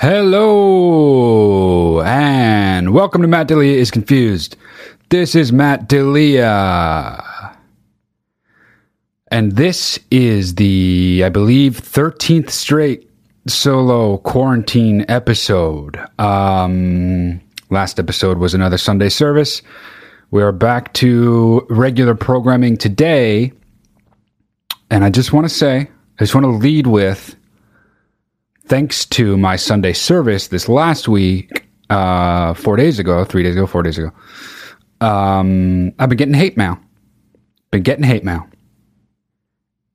Hello and welcome to Matt Delia is Confused. This is Matt Delia. And this is the, I believe, 13th straight solo quarantine episode. Um, last episode was another Sunday service. We are back to regular programming today. And I just want to say, I just want to lead with thanks to my Sunday service this last week, uh, four days ago, three days ago, four days ago, um, I've been getting hate mail. Been getting hate mail.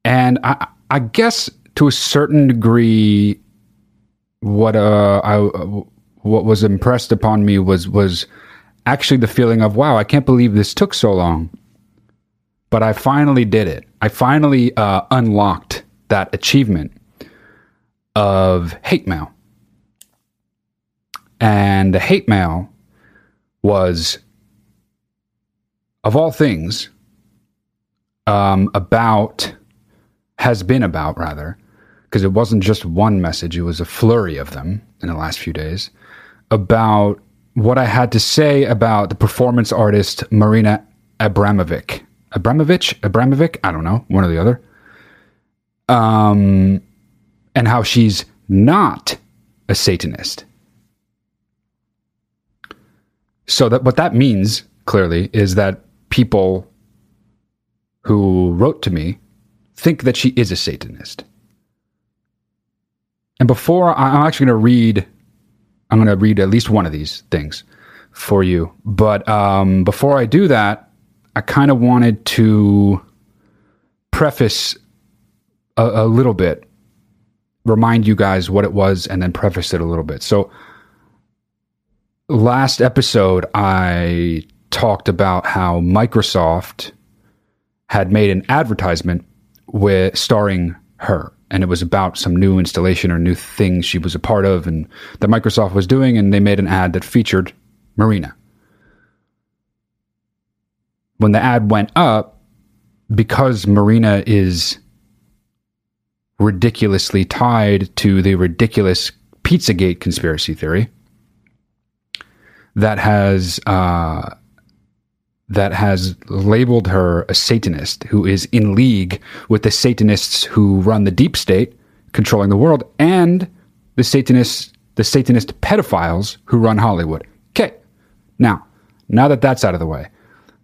And I, I guess to a certain degree, what uh, I what was impressed upon me was was actually the feeling of wow, I can't believe this took so long. But I finally did it. I finally uh, unlocked that achievement of hate mail. And the hate mail was, of all things, um, about, has been about rather, because it wasn't just one message, it was a flurry of them in the last few days, about what I had to say about the performance artist Marina Abramovic. Abramovich? Abramovic? I don't know, one or the other. Um, and how she's not a Satanist. So that what that means clearly is that people who wrote to me think that she is a Satanist. And before I'm actually going to read, I'm going to read at least one of these things for you. But um, before I do that, I kind of wanted to preface a, a little bit remind you guys what it was and then preface it a little bit. So, last episode, I talked about how Microsoft had made an advertisement with starring her. And it was about some new installation or new thing she was a part of and that Microsoft was doing. And they made an ad that featured Marina. When the ad went up, because Marina is ridiculously tied to the ridiculous Pizzagate conspiracy theory that has uh, that has labeled her a Satanist who is in league with the Satanists who run the deep state, controlling the world, and the Satanists, the Satanist pedophiles who run Hollywood. Okay, now now that that's out of the way,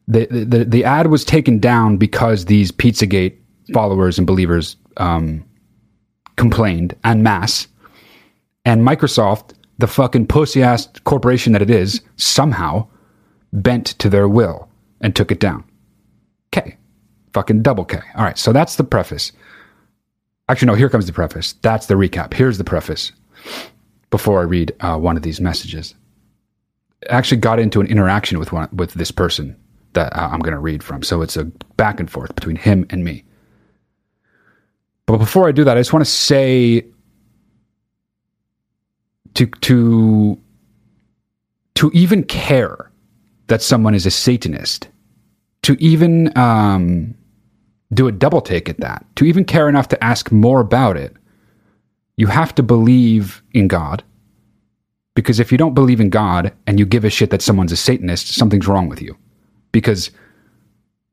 the the the ad was taken down because these Pizzagate followers and believers um, complained en masse. And Microsoft, the fucking pussy ass corporation that it is, somehow bent to their will and took it down. K. Fucking double K. All right, so that's the preface. Actually, no, here comes the preface. That's the recap. Here's the preface before I read uh, one of these messages. I actually got into an interaction with one with this person that uh, I'm going to read from. So it's a back and forth between him and me. But before I do that, I just want to say to to to even care that someone is a Satanist, to even um, do a double take at that, to even care enough to ask more about it, you have to believe in God. Because if you don't believe in God and you give a shit that someone's a Satanist, something's wrong with you. Because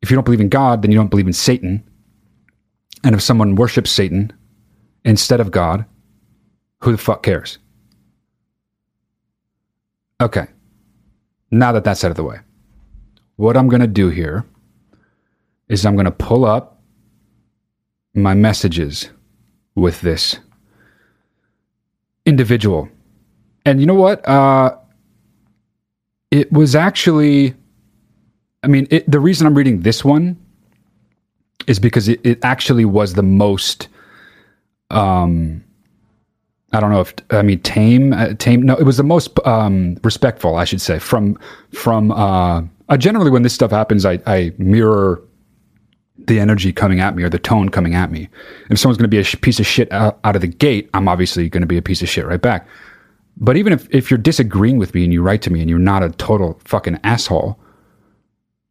if you don't believe in God, then you don't believe in Satan, and if someone worships Satan instead of God, who the fuck cares? Okay. Now that that's out of the way, what I'm going to do here is I'm going to pull up my messages with this individual. And you know what? Uh, it was actually, I mean, it, the reason I'm reading this one is because it, it actually was the most um I don't know if I mean tame uh, tame no it was the most um respectful I should say from from uh, uh generally when this stuff happens I I mirror the energy coming at me or the tone coming at me. If someone's going to be a sh- piece of shit out, out of the gate, I'm obviously going to be a piece of shit right back. But even if, if you're disagreeing with me and you write to me and you're not a total fucking asshole,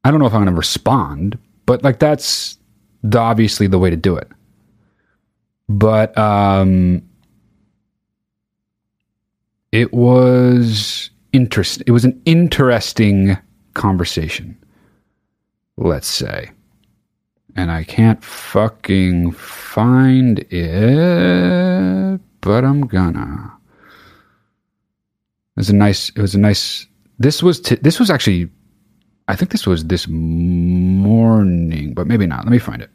I don't know if I'm going to respond, but like that's the, obviously the way to do it. But um, it was interest. It was an interesting conversation. Let's say, and I can't fucking find it, but I'm gonna. It was a nice. It was a nice. This was. T- this was actually. I think this was this morning, but maybe not. Let me find it.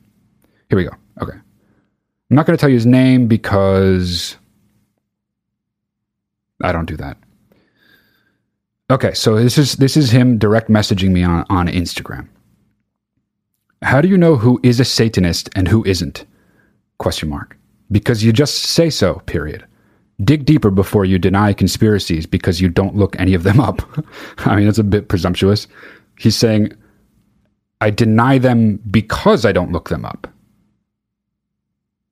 Here we go. Okay. I'm not going to tell you his name because I don't do that. Okay, so this is this is him direct messaging me on, on Instagram. How do you know who is a Satanist and who isn't? Question mark. Because you just say so, period. Dig deeper before you deny conspiracies because you don't look any of them up. I mean, that's a bit presumptuous. He's saying, I deny them because I don't look them up.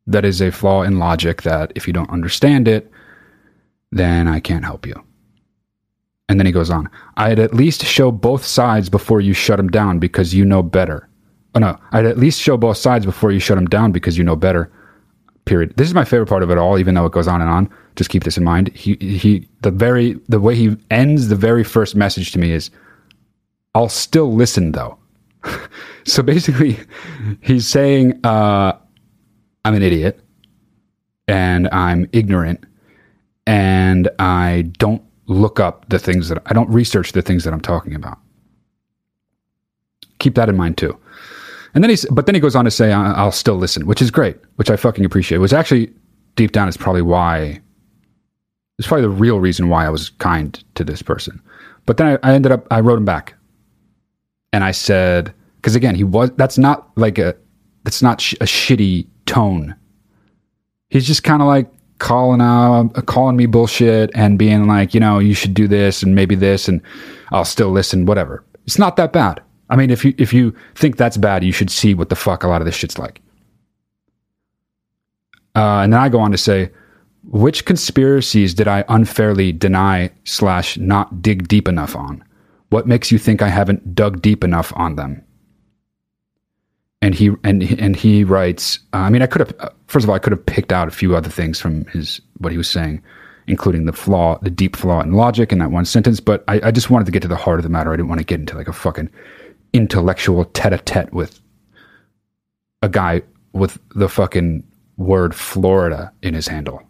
That is a flaw in logic that if you don't understand it, then I can't help you. And then he goes on, I'd at least show both sides before you shut them down because you know better. Oh no, I'd at least show both sides before you shut them down because you know better. Period. This is my favorite part of it all, even though it goes on and on. Just keep this in mind. He he the very the way he ends the very first message to me is I'll still listen though. so basically he's saying uh, I'm an idiot and I'm ignorant and I don't look up the things that I don't research the things that I'm talking about. Keep that in mind too. And then he's, but then he goes on to say, I'll still listen, which is great, which I fucking appreciate. Was actually deep down, it's probably why, it's probably the real reason why I was kind to this person. But then I, I ended up, I wrote him back and I said, because again, he was, that's not like a, that's not sh- a shitty tone. He's just kind of like calling out, calling me bullshit and being like, you know, you should do this and maybe this and I'll still listen, whatever. It's not that bad. I mean, if you if you think that's bad, you should see what the fuck a lot of this shit's like. Uh, and then I go on to say, which conspiracies did I unfairly deny slash not dig deep enough on? What makes you think I haven't dug deep enough on them? And he and and he writes. Uh, I mean, I could have uh, first of all, I could have picked out a few other things from his what he was saying, including the flaw, the deep flaw in logic in that one sentence. But I, I just wanted to get to the heart of the matter. I didn't want to get into like a fucking intellectual tete-a-tete with a guy with the fucking word Florida in his handle.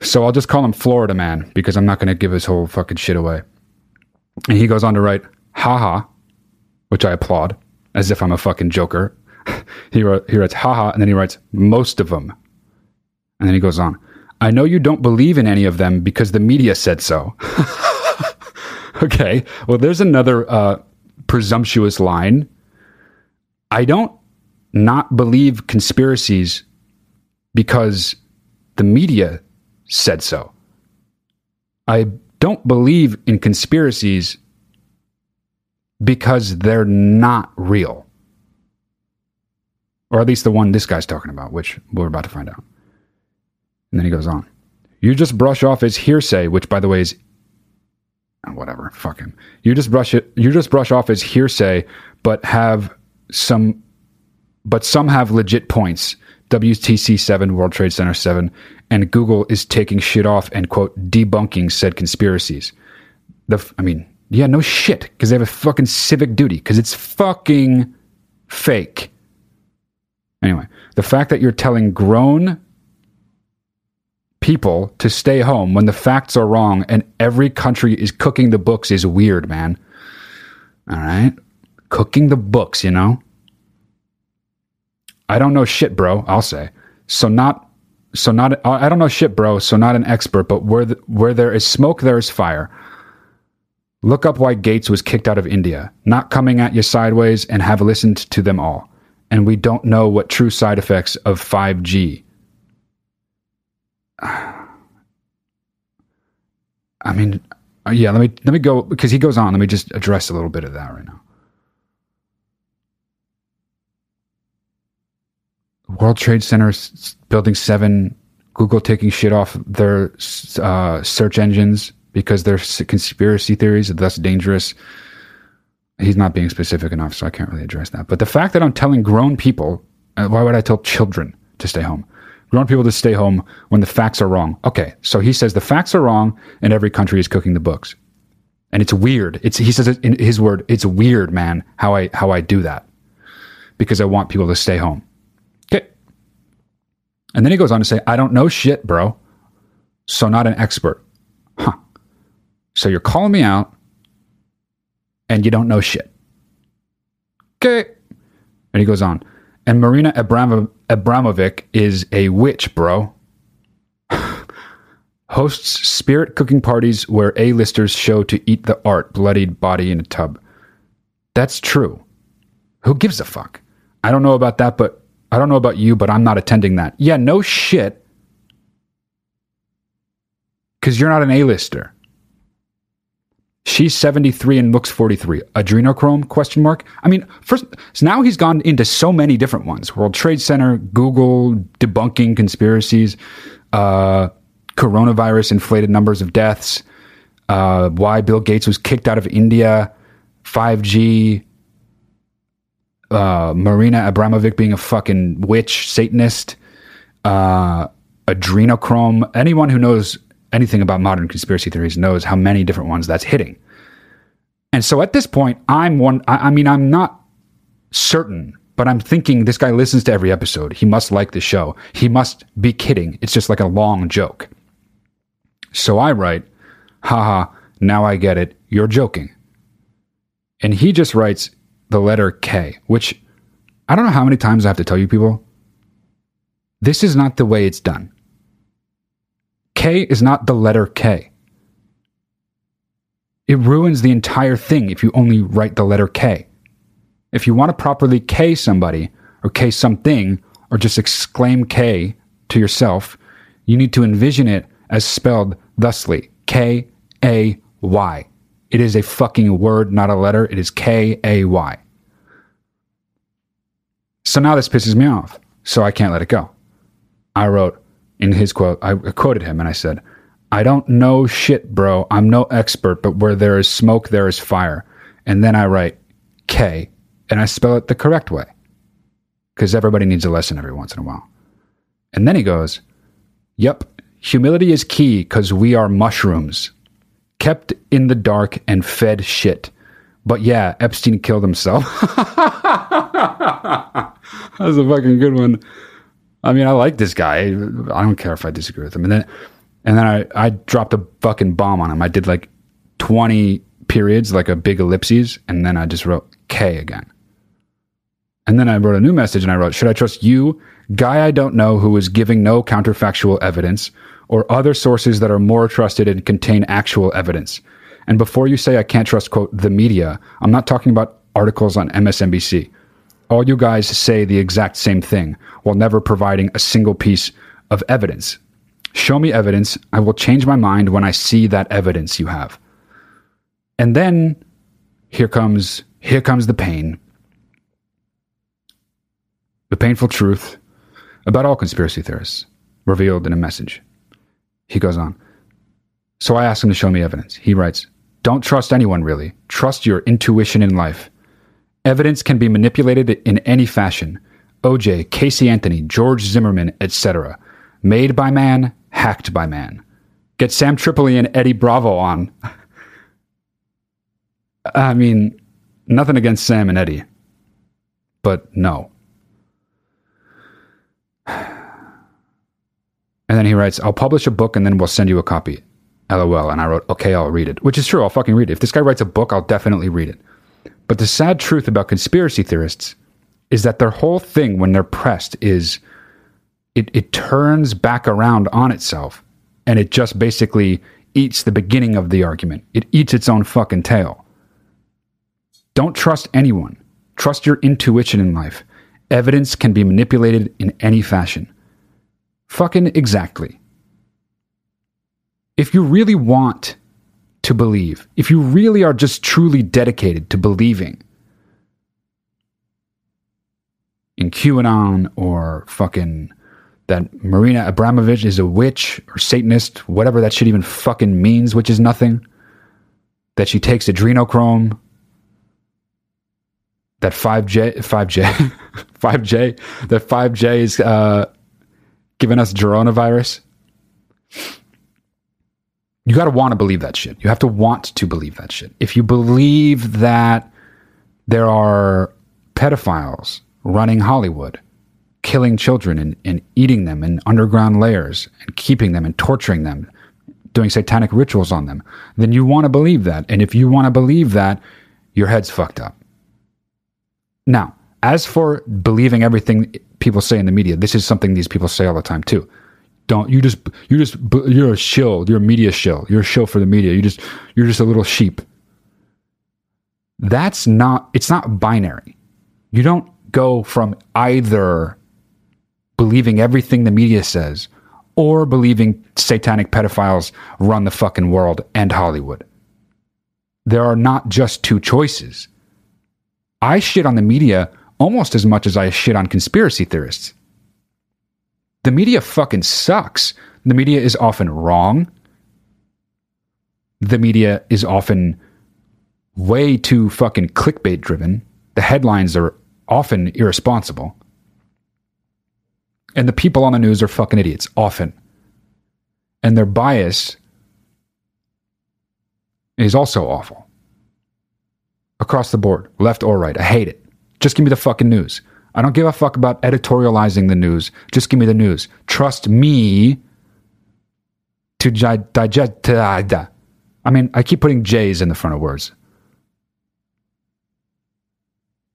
So I'll just call him Florida Man because I'm not going to give his whole fucking shit away. And he goes on to write, haha, which I applaud, as if I'm a fucking joker. he, wrote, he writes, haha, and then he writes, most of them. And then he goes on, I know you don't believe in any of them because the media said so. okay, well, there's another uh, presumptuous line. I don't not believe conspiracies because the media said so. I don't believe in conspiracies because they're not real. Or at least the one this guy's talking about, which we're about to find out. And then he goes on. You just brush off as hearsay, which by the way is oh, whatever, fuck him. You just brush it you just brush off as hearsay, but have some but some have legit points. WTC 7, World Trade Center 7, and Google is taking shit off and quote debunking said conspiracies. The I mean, yeah, no shit, because they have a fucking civic duty, because it's fucking fake. Anyway, the fact that you're telling grown people to stay home when the facts are wrong and every country is cooking the books is weird, man. All right? Cooking the books, you know? I don't know shit, bro, I'll say. So not so not I don't know shit, bro, so not an expert, but where the, where there is smoke there is fire. Look up why Gates was kicked out of India. Not coming at you sideways and have listened to them all. And we don't know what true side effects of 5G. I mean, yeah, let me let me go because he goes on. Let me just address a little bit of that right now. World Trade Center, Building 7, Google taking shit off their uh, search engines because their s- conspiracy theories thus dangerous. He's not being specific enough, so I can't really address that. But the fact that I'm telling grown people, uh, why would I tell children to stay home? Grown people to stay home when the facts are wrong. Okay, so he says the facts are wrong and every country is cooking the books. And it's weird. It's he says it in his word, it's weird, man, how I how I do that. Because I want people to stay home. Okay. And then he goes on to say, I don't know shit, bro. So not an expert. Huh. So you're calling me out and you don't know shit. Okay. And he goes on. And Marina Abramo- Abramovic is a witch, bro. Hosts spirit cooking parties where A-listers show to eat the art, bloodied body in a tub. That's true. Who gives a fuck? I don't know about that, but I don't know about you, but I'm not attending that. Yeah, no shit. Because you're not an A-lister. She's 73 and looks 43. Adrenochrome? Question mark. I mean, first, so now he's gone into so many different ones: World Trade Center, Google debunking conspiracies, uh, coronavirus inflated numbers of deaths, uh, why Bill Gates was kicked out of India, 5G, uh, Marina Abramovic being a fucking witch, Satanist, uh, adrenochrome. Anyone who knows anything about modern conspiracy theories knows how many different ones that's hitting. And so at this point, I'm one, I, I mean, I'm not certain, but I'm thinking this guy listens to every episode. He must like the show. He must be kidding. It's just like a long joke. So I write, haha, now I get it. You're joking. And he just writes the letter K, which I don't know how many times I have to tell you people. This is not the way it's done. K is not the letter K. It ruins the entire thing if you only write the letter K. If you want to properly K somebody, or K something, or just exclaim K to yourself, you need to envision it as spelled thusly K A Y. It is a fucking word, not a letter. It is K A Y. So now this pisses me off. So I can't let it go. I wrote in his quote, I quoted him and I said, I don't know shit, bro. I'm no expert, but where there is smoke, there is fire. And then I write K and I spell it the correct way because everybody needs a lesson every once in a while. And then he goes, Yep, humility is key because we are mushrooms, kept in the dark and fed shit. But yeah, Epstein killed himself. That's a fucking good one. I mean, I like this guy. I don't care if I disagree with him. And then, and then I, I dropped a fucking bomb on him. I did like 20 periods, like a big ellipses, and then I just wrote K again. And then I wrote a new message and I wrote, Should I trust you, guy I don't know who is giving no counterfactual evidence, or other sources that are more trusted and contain actual evidence? And before you say I can't trust, quote, the media, I'm not talking about articles on MSNBC. All you guys say the exact same thing while never providing a single piece of evidence. Show me evidence. I will change my mind when I see that evidence you have. And then here comes here comes the pain. The painful truth about all conspiracy theorists revealed in a message. He goes on. So I asked him to show me evidence. He writes, Don't trust anyone really. Trust your intuition in life. Evidence can be manipulated in any fashion. OJ, Casey Anthony, George Zimmerman, etc. Made by man, hacked by man. Get Sam Tripoli and Eddie Bravo on. I mean, nothing against Sam and Eddie, but no. And then he writes, I'll publish a book and then we'll send you a copy. LOL. And I wrote, okay, I'll read it, which is true. I'll fucking read it. If this guy writes a book, I'll definitely read it. But the sad truth about conspiracy theorists is that their whole thing when they're pressed is it, it turns back around on itself and it just basically eats the beginning of the argument. It eats its own fucking tail. Don't trust anyone. Trust your intuition in life. Evidence can be manipulated in any fashion. Fucking exactly. If you really want to believe, if you really are just truly dedicated to believing in QAnon or fucking that Marina Abramovich is a witch or Satanist, whatever that shit even fucking means, which is nothing. That she takes adrenochrome. That 5J, 5J, 5J, that 5J is uh, giving us coronavirus. You got to want to believe that shit. You have to want to believe that shit. If you believe that there are pedophiles running Hollywood, killing children and, and eating them in underground layers and keeping them and torturing them, doing satanic rituals on them, then you want to believe that. And if you want to believe that, your head's fucked up. Now, as for believing everything people say in the media, this is something these people say all the time too. Don't you just you just you're a shill. You're a media shill. You're a shill for the media. You just you're just a little sheep. That's not. It's not binary. You don't go from either believing everything the media says or believing satanic pedophiles run the fucking world and Hollywood. There are not just two choices. I shit on the media almost as much as I shit on conspiracy theorists. The media fucking sucks. The media is often wrong. The media is often way too fucking clickbait driven. The headlines are often irresponsible. And the people on the news are fucking idiots, often. And their bias is also awful. Across the board, left or right. I hate it. Just give me the fucking news. I don't give a fuck about editorializing the news. Just give me the news. Trust me to digest. I mean, I keep putting J's in the front of words.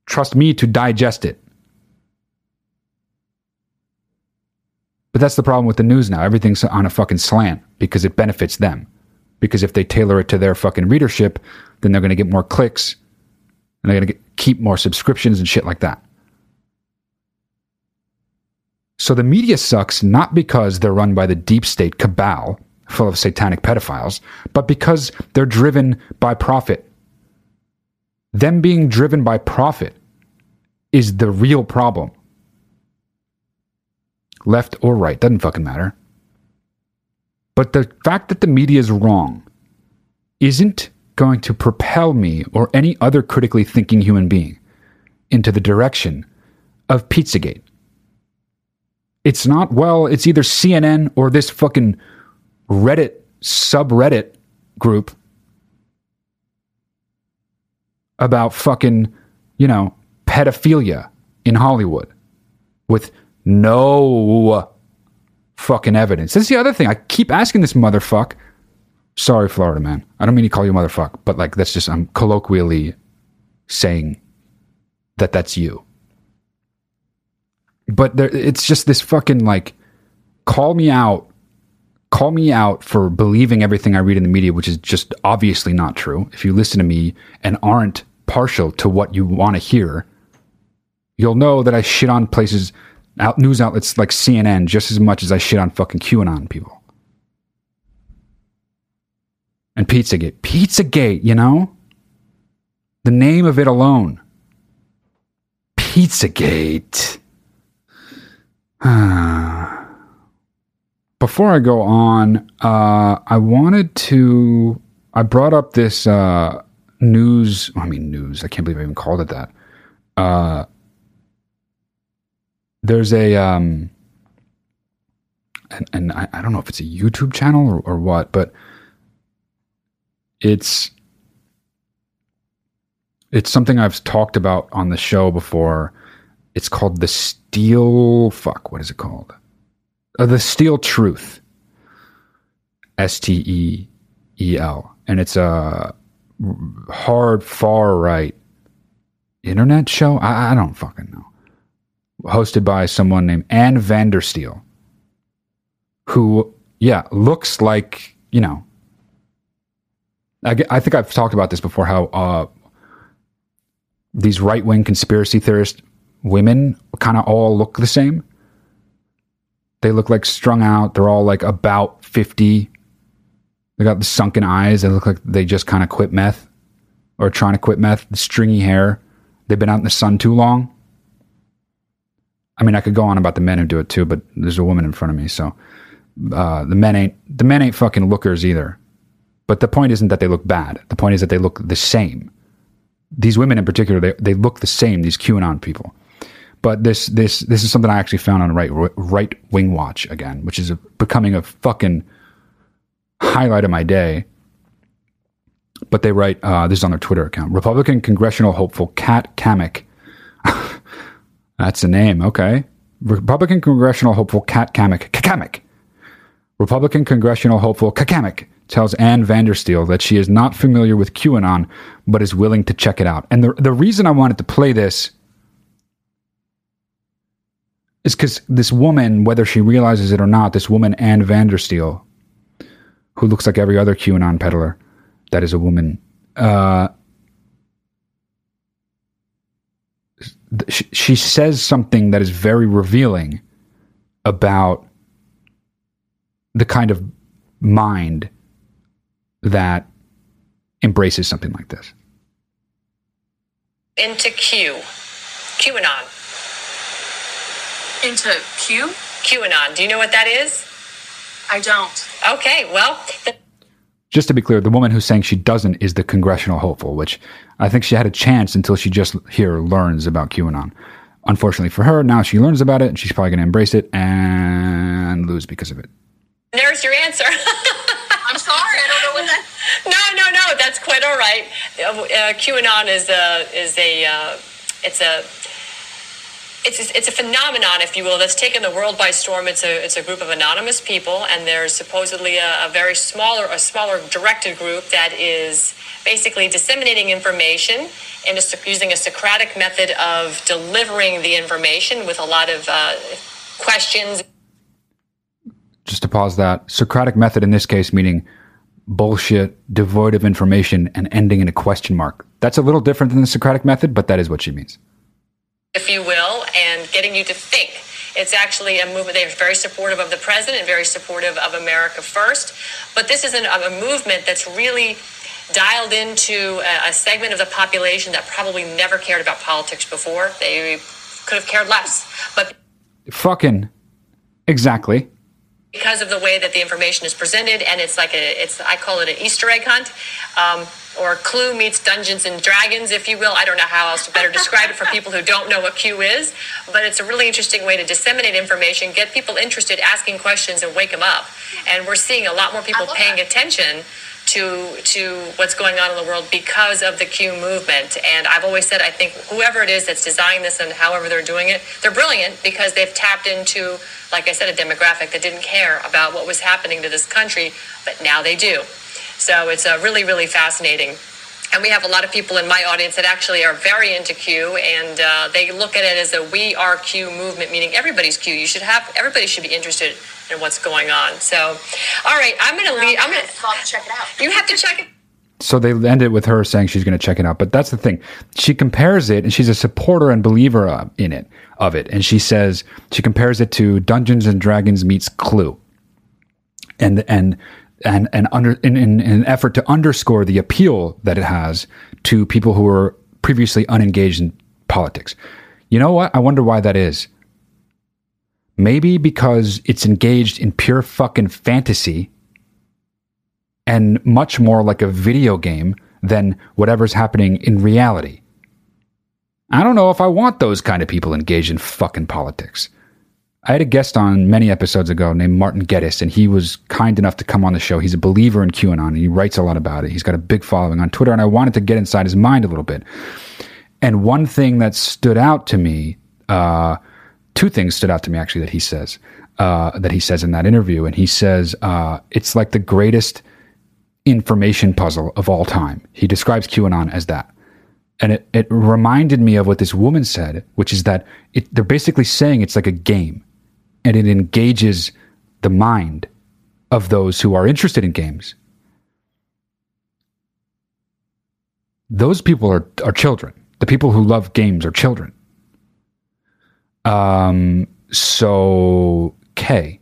Trust me to digest it. But that's the problem with the news now. Everything's on a fucking slant because it benefits them. Because if they tailor it to their fucking readership, then they're going to get more clicks and they're going to keep more subscriptions and shit like that. So the media sucks not because they're run by the deep state cabal full of satanic pedophiles, but because they're driven by profit. Them being driven by profit is the real problem left or right, doesn't fucking matter. But the fact that the media is wrong isn't going to propel me or any other critically thinking human being into the direction of Pizzagate. It's not, well, it's either CNN or this fucking Reddit subreddit group about fucking, you know, pedophilia in Hollywood with no fucking evidence. That's the other thing. I keep asking this motherfucker. Sorry, Florida man. I don't mean to call you motherfucker, but like that's just I'm colloquially saying that that's you. But there, it's just this fucking like call me out, call me out for believing everything I read in the media, which is just obviously not true. If you listen to me and aren't partial to what you want to hear, you'll know that I shit on places out news outlets like CNN just as much as I shit on fucking QAnon people. And Pizzagate. Pizzagate, you know? The name of it alone. Pizzagate. Before I go on, uh, I wanted to. I brought up this uh, news. I mean, news. I can't believe I even called it that. Uh, there's a um and, and I, I don't know if it's a YouTube channel or, or what, but it's it's something I've talked about on the show before. It's called the Steel fuck, what is it called? Uh, the Steel Truth. S T E E L. And it's a hard far right internet show. I, I don't fucking know hosted by someone named Ann Vandersteel, who, yeah, looks like, you know, I, I think I've talked about this before how uh, these right wing conspiracy theorist women kind of all look the same. They look like strung out. They're all like about 50. They got the sunken eyes. They look like they just kind of quit meth or trying to quit meth. The stringy hair. They've been out in the sun too long. I mean, I could go on about the men who do it too, but there's a woman in front of me, so uh, the men ain't the men ain't fucking lookers either. But the point isn't that they look bad. The point is that they look the same. These women in particular, they, they look the same. These QAnon people. But this this this is something I actually found on right right wing watch again, which is a, becoming a fucking highlight of my day. But they write uh, this is on their Twitter account. Republican congressional hopeful Kat Cammack. That's the name. Okay. Republican congressional hopeful Kat Cammack. Cammack. Republican congressional hopeful Kakamik tells Ann Vandersteel that she is not familiar with QAnon, but is willing to check it out. And the, the reason I wanted to play this is because this woman, whether she realizes it or not, this woman, Ann Vandersteel, who looks like every other QAnon peddler that is a woman, uh, she, she says something that is very revealing about the kind of mind that embraces something like this. Into Q. QAnon. Into Q? QAnon. Do you know what that is? I don't. Okay, well. The- just to be clear, the woman who's saying she doesn't is the congressional hopeful, which I think she had a chance until she just here learns about QAnon. Unfortunately for her, now she learns about it and she's probably going to embrace it and lose because of it. There's your answer. I'm sorry, I don't know what that. no, no, no. That's quite all right. Uh, QAnon is a is a uh, it's a it's it's a phenomenon, if you will, that's taken the world by storm. It's a it's a group of anonymous people, and there's supposedly a, a very smaller a smaller directed group that is basically disseminating information and using a Socratic method of delivering the information with a lot of uh, questions just to pause that Socratic method in this case meaning bullshit, devoid of information, and ending in a question mark. That's a little different than the Socratic method, but that is what she means. If you will, and getting you to think. It's actually a movement. They're very supportive of the president, very supportive of America first. But this is an, a movement that's really dialed into a, a segment of the population that probably never cared about politics before. They could have cared less. But fucking exactly because of the way that the information is presented and it's like a it's i call it an easter egg hunt um, or clue meets dungeons and dragons if you will i don't know how else to better describe it for people who don't know what q is but it's a really interesting way to disseminate information get people interested asking questions and wake them up and we're seeing a lot more people paying that. attention to to what's going on in the world because of the Q movement. And I've always said I think whoever it is that's designing this and however they're doing it, they're brilliant because they've tapped into, like I said, a demographic that didn't care about what was happening to this country, but now they do. So it's a really, really fascinating. And we have a lot of people in my audience that actually are very into Q, and uh, they look at it as a "We Are Q" movement, meaning everybody's Q. You should have everybody should be interested in what's going on. So, all right, I'm going to leave. I'm going to check it out. You have to check it. So they end it with her saying she's going to check it out. But that's the thing. She compares it, and she's a supporter and believer in it, of it. And she says she compares it to Dungeons and Dragons meets Clue, and and and and under in, in, in an effort to underscore the appeal that it has to people who are previously unengaged in politics. You know what? I wonder why that is. Maybe because it's engaged in pure fucking fantasy and much more like a video game than whatever's happening in reality. I don't know if I want those kind of people engaged in fucking politics. I had a guest on many episodes ago named Martin Geddes, and he was kind enough to come on the show. He's a believer in QAnon, and he writes a lot about it. He's got a big following on Twitter, and I wanted to get inside his mind a little bit. And one thing that stood out to me uh, two things stood out to me actually that he says uh, that he says in that interview, and he says uh, it's like the greatest information puzzle of all time. He describes QAnon as that. And it, it reminded me of what this woman said, which is that it, they're basically saying it's like a game and it engages the mind of those who are interested in games. Those people are, are children. The people who love games are children. Um, so K,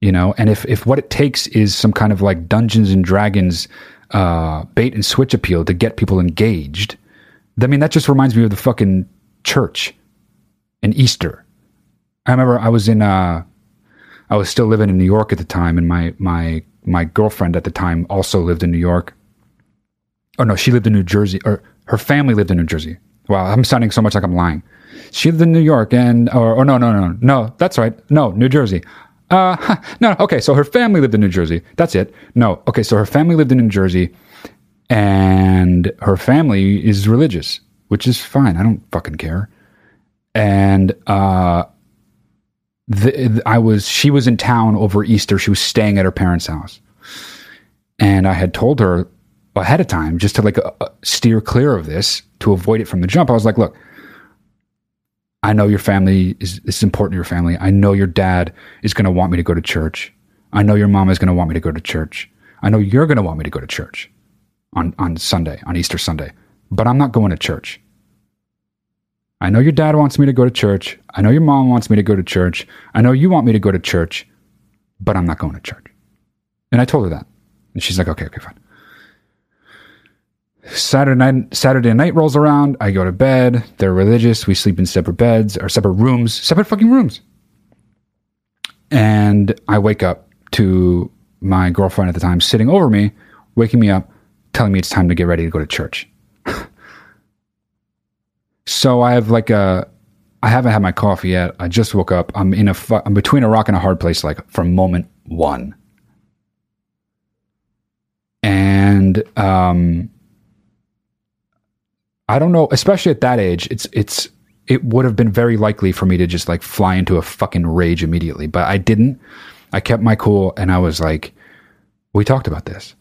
you know, and if if what it takes is some kind of like Dungeons and Dragons uh, bait and switch appeal to get people engaged, I mean that just reminds me of the fucking church and Easter. I remember I was in uh I was still living in New York at the time and my my my girlfriend at the time also lived in New York. Oh no, she lived in New Jersey or her family lived in New Jersey. Wow, I'm sounding so much like I'm lying. She lived in New York and or, or no no no no that's right. No, New Jersey. Uh no, okay, so her family lived in New Jersey. That's it. No, okay, so her family lived in New Jersey and her family is religious, which is fine. I don't fucking care. And uh the, I was she was in town over Easter. She was staying at her parents' house, and I had told her ahead of time just to like uh, uh, steer clear of this to avoid it from the jump. I was like, "Look, I know your family is is important to your family. I know your dad is going to want me to go to church. I know your mom is going to want me to go to church. I know you're going to want me to go to church on on Sunday, on Easter Sunday, but I'm not going to church." I know your dad wants me to go to church. I know your mom wants me to go to church. I know you want me to go to church, but I'm not going to church. And I told her that. And she's like, okay, okay, fine. Saturday night, Saturday night rolls around. I go to bed. They're religious. We sleep in separate beds or separate rooms, separate fucking rooms. And I wake up to my girlfriend at the time sitting over me, waking me up, telling me it's time to get ready to go to church. So I have like a, I haven't had my coffee yet. I just woke up. I'm in a, fu- I'm between a rock and a hard place, like from moment one. And um, I don't know, especially at that age, it's it's it would have been very likely for me to just like fly into a fucking rage immediately, but I didn't. I kept my cool, and I was like, "We talked about this."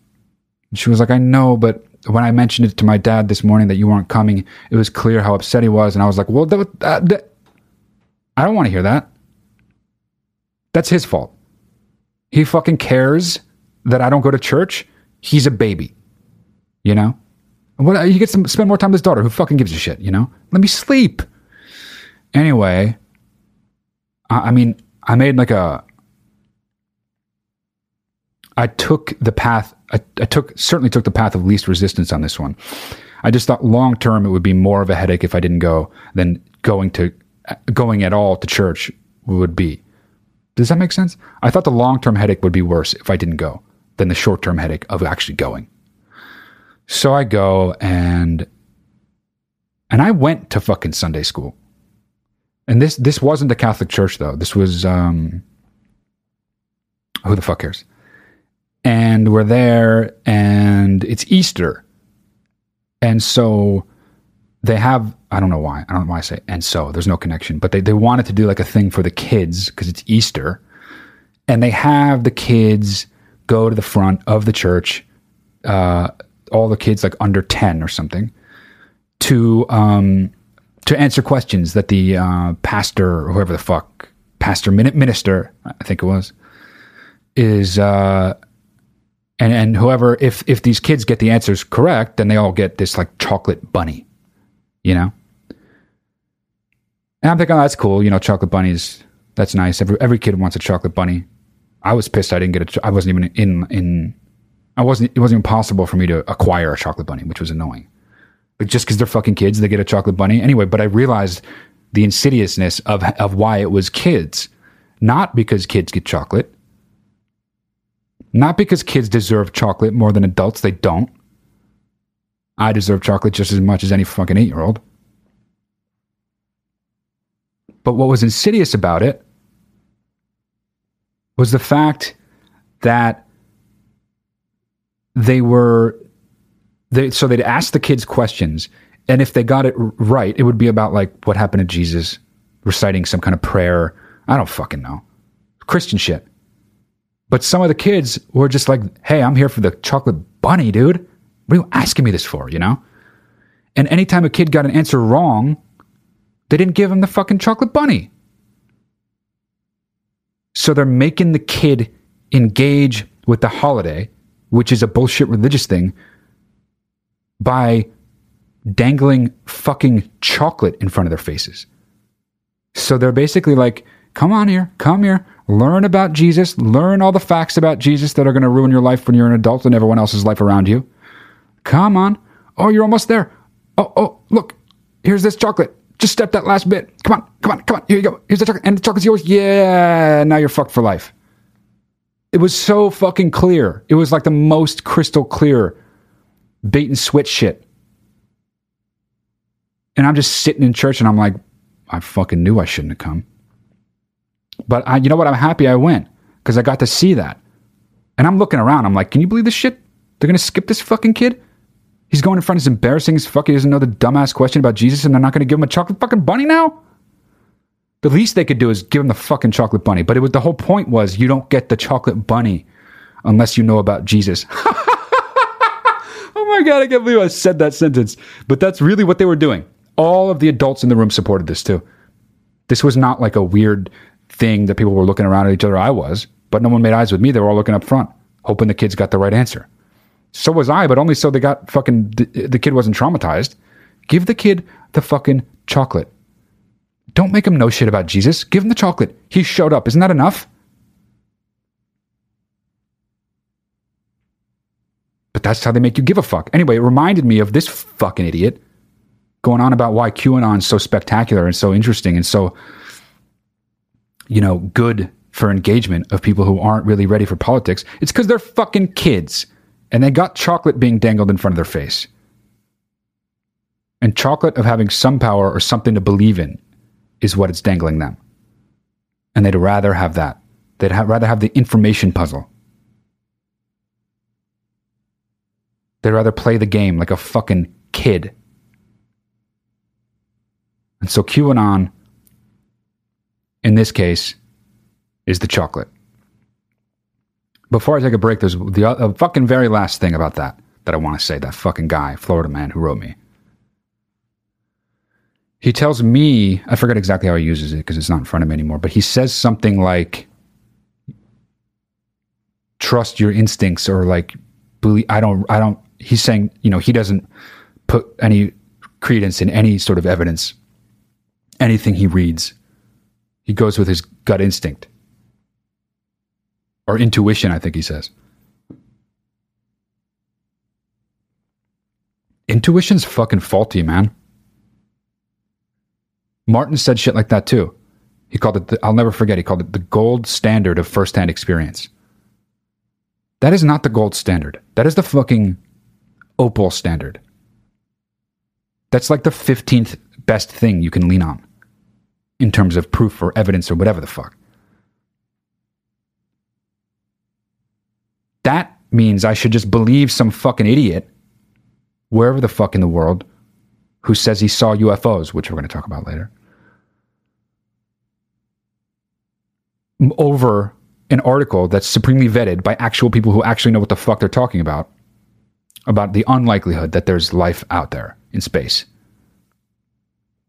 And she was like, "I know, but when I mentioned it to my dad this morning that you weren't coming, it was clear how upset he was." And I was like, "Well, that, that, that- I don't want to hear that. That's his fault. He fucking cares that I don't go to church. He's a baby, you know. What he gets to spend more time with his daughter. Who fucking gives a shit, you know? Let me sleep." Anyway, I, I mean, I made like a I took the path. I, I took certainly took the path of least resistance on this one. I just thought long term it would be more of a headache if I didn't go than going to going at all to church would be. Does that make sense? I thought the long term headache would be worse if I didn't go than the short term headache of actually going. So I go and and I went to fucking Sunday school. And this this wasn't a Catholic church though. This was um who the fuck cares? And we're there and it's Easter. And so they have I don't know why. I don't know why I say and so there's no connection, but they, they wanted to do like a thing for the kids because it's Easter. And they have the kids go to the front of the church, uh, all the kids like under 10 or something, to um to answer questions that the uh, pastor or whoever the fuck pastor min- minister I think it was is uh and and whoever if if these kids get the answers correct then they all get this like chocolate bunny you know? And i'm thinking oh, that's cool. You know chocolate bunnies that's nice. Every every kid wants a chocolate bunny. I was pissed i didn't get a i wasn't even in in i wasn't it wasn't even possible for me to acquire a chocolate bunny which was annoying. But just because they're fucking kids they get a chocolate bunny. Anyway but i realized the insidiousness of of why it was kids. Not because kids get chocolate not because kids deserve chocolate more than adults, they don't. I deserve chocolate just as much as any fucking eight year old. But what was insidious about it was the fact that they were they so they'd ask the kids questions and if they got it right it would be about like what happened to jesus reciting some kind of prayer i don't fucking know christian shit but some of the kids were just like, hey, I'm here for the chocolate bunny, dude. What are you asking me this for, you know? And anytime a kid got an answer wrong, they didn't give him the fucking chocolate bunny. So they're making the kid engage with the holiday, which is a bullshit religious thing, by dangling fucking chocolate in front of their faces. So they're basically like, come on here, come here, learn about Jesus, learn all the facts about Jesus that are going to ruin your life when you're an adult and everyone else's life around you. Come on. Oh, you're almost there. Oh, oh, look, here's this chocolate. Just step that last bit. Come on, come on, come on. Here you go. Here's the chocolate. And the chocolate's yours. Yeah. Now you're fucked for life. It was so fucking clear. It was like the most crystal clear bait and switch shit. And I'm just sitting in church and I'm like, I fucking knew I shouldn't have come. But I, you know what? I'm happy I went because I got to see that. And I'm looking around. I'm like, can you believe this shit? They're going to skip this fucking kid? He's going in front. He's embarrassing as fuck. He doesn't know the dumbass question about Jesus and they're not going to give him a chocolate fucking bunny now? The least they could do is give him the fucking chocolate bunny. But it was the whole point was you don't get the chocolate bunny unless you know about Jesus. oh my god, I can't believe I said that sentence. But that's really what they were doing. All of the adults in the room supported this too. This was not like a weird thing that people were looking around at each other. I was, but no one made eyes with me. They were all looking up front, hoping the kids got the right answer. So was I, but only so they got fucking the, the kid wasn't traumatized. Give the kid the fucking chocolate. Don't make him know shit about Jesus. Give him the chocolate. He showed up. Isn't that enough? But that's how they make you give a fuck. Anyway, it reminded me of this fucking idiot going on about why QAnon's so spectacular and so interesting and so, you know, good for engagement of people who aren't really ready for politics. It's because they're fucking kids and they got chocolate being dangled in front of their face. And chocolate of having some power or something to believe in is what it's dangling them. And they'd rather have that. They'd ha- rather have the information puzzle. They'd rather play the game like a fucking kid. And so QAnon, in this case, is the chocolate. Before I take a break, there's the uh, fucking very last thing about that that I want to say. That fucking guy, Florida man, who wrote me. He tells me, I forget exactly how he uses it because it's not in front of me anymore, but he says something like, trust your instincts or like, believe, I don't, I don't, he's saying, you know, he doesn't put any credence in any sort of evidence, anything he reads. He goes with his gut instinct or intuition, I think he says. Intuition's fucking faulty, man. Martin said shit like that too. He called it, the, I'll never forget, he called it the gold standard of firsthand experience. That is not the gold standard. That is the fucking opal standard. That's like the 15th best thing you can lean on in terms of proof or evidence or whatever the fuck. That means I should just believe some fucking idiot, wherever the fuck in the world, who says he saw UFOs, which we're going to talk about later, over an article that's supremely vetted by actual people who actually know what the fuck they're talking about, about the unlikelihood that there's life out there in space.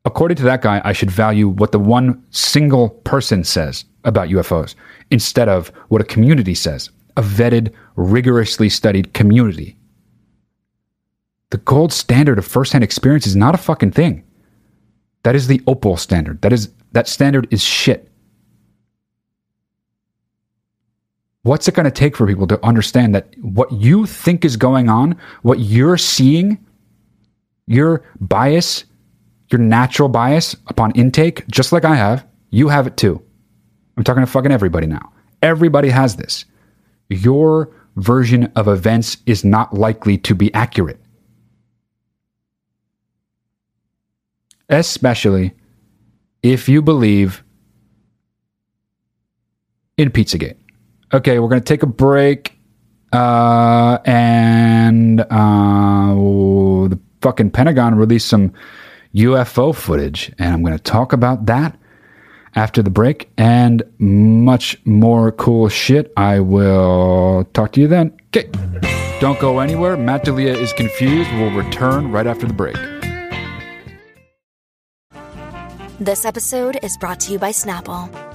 According to that guy, I should value what the one single person says about UFOs instead of what a community says, a vetted, rigorously studied community. The gold standard of firsthand experience is not a fucking thing. That is the opal standard. That is that standard is shit. What's it going to take for people to understand that what you think is going on, what you're seeing, your bias, your natural bias upon intake, just like I have, you have it too. I'm talking to fucking everybody now. Everybody has this. Your version of events is not likely to be accurate. Especially if you believe in Pizzagate. Okay, we're going to take a break. Uh, and uh, the fucking Pentagon released some UFO footage, and I'm going to talk about that after the break and much more cool shit. I will talk to you then. Okay. Don't go anywhere. Matt D'Elia is confused. We'll return right after the break. This episode is brought to you by Snapple.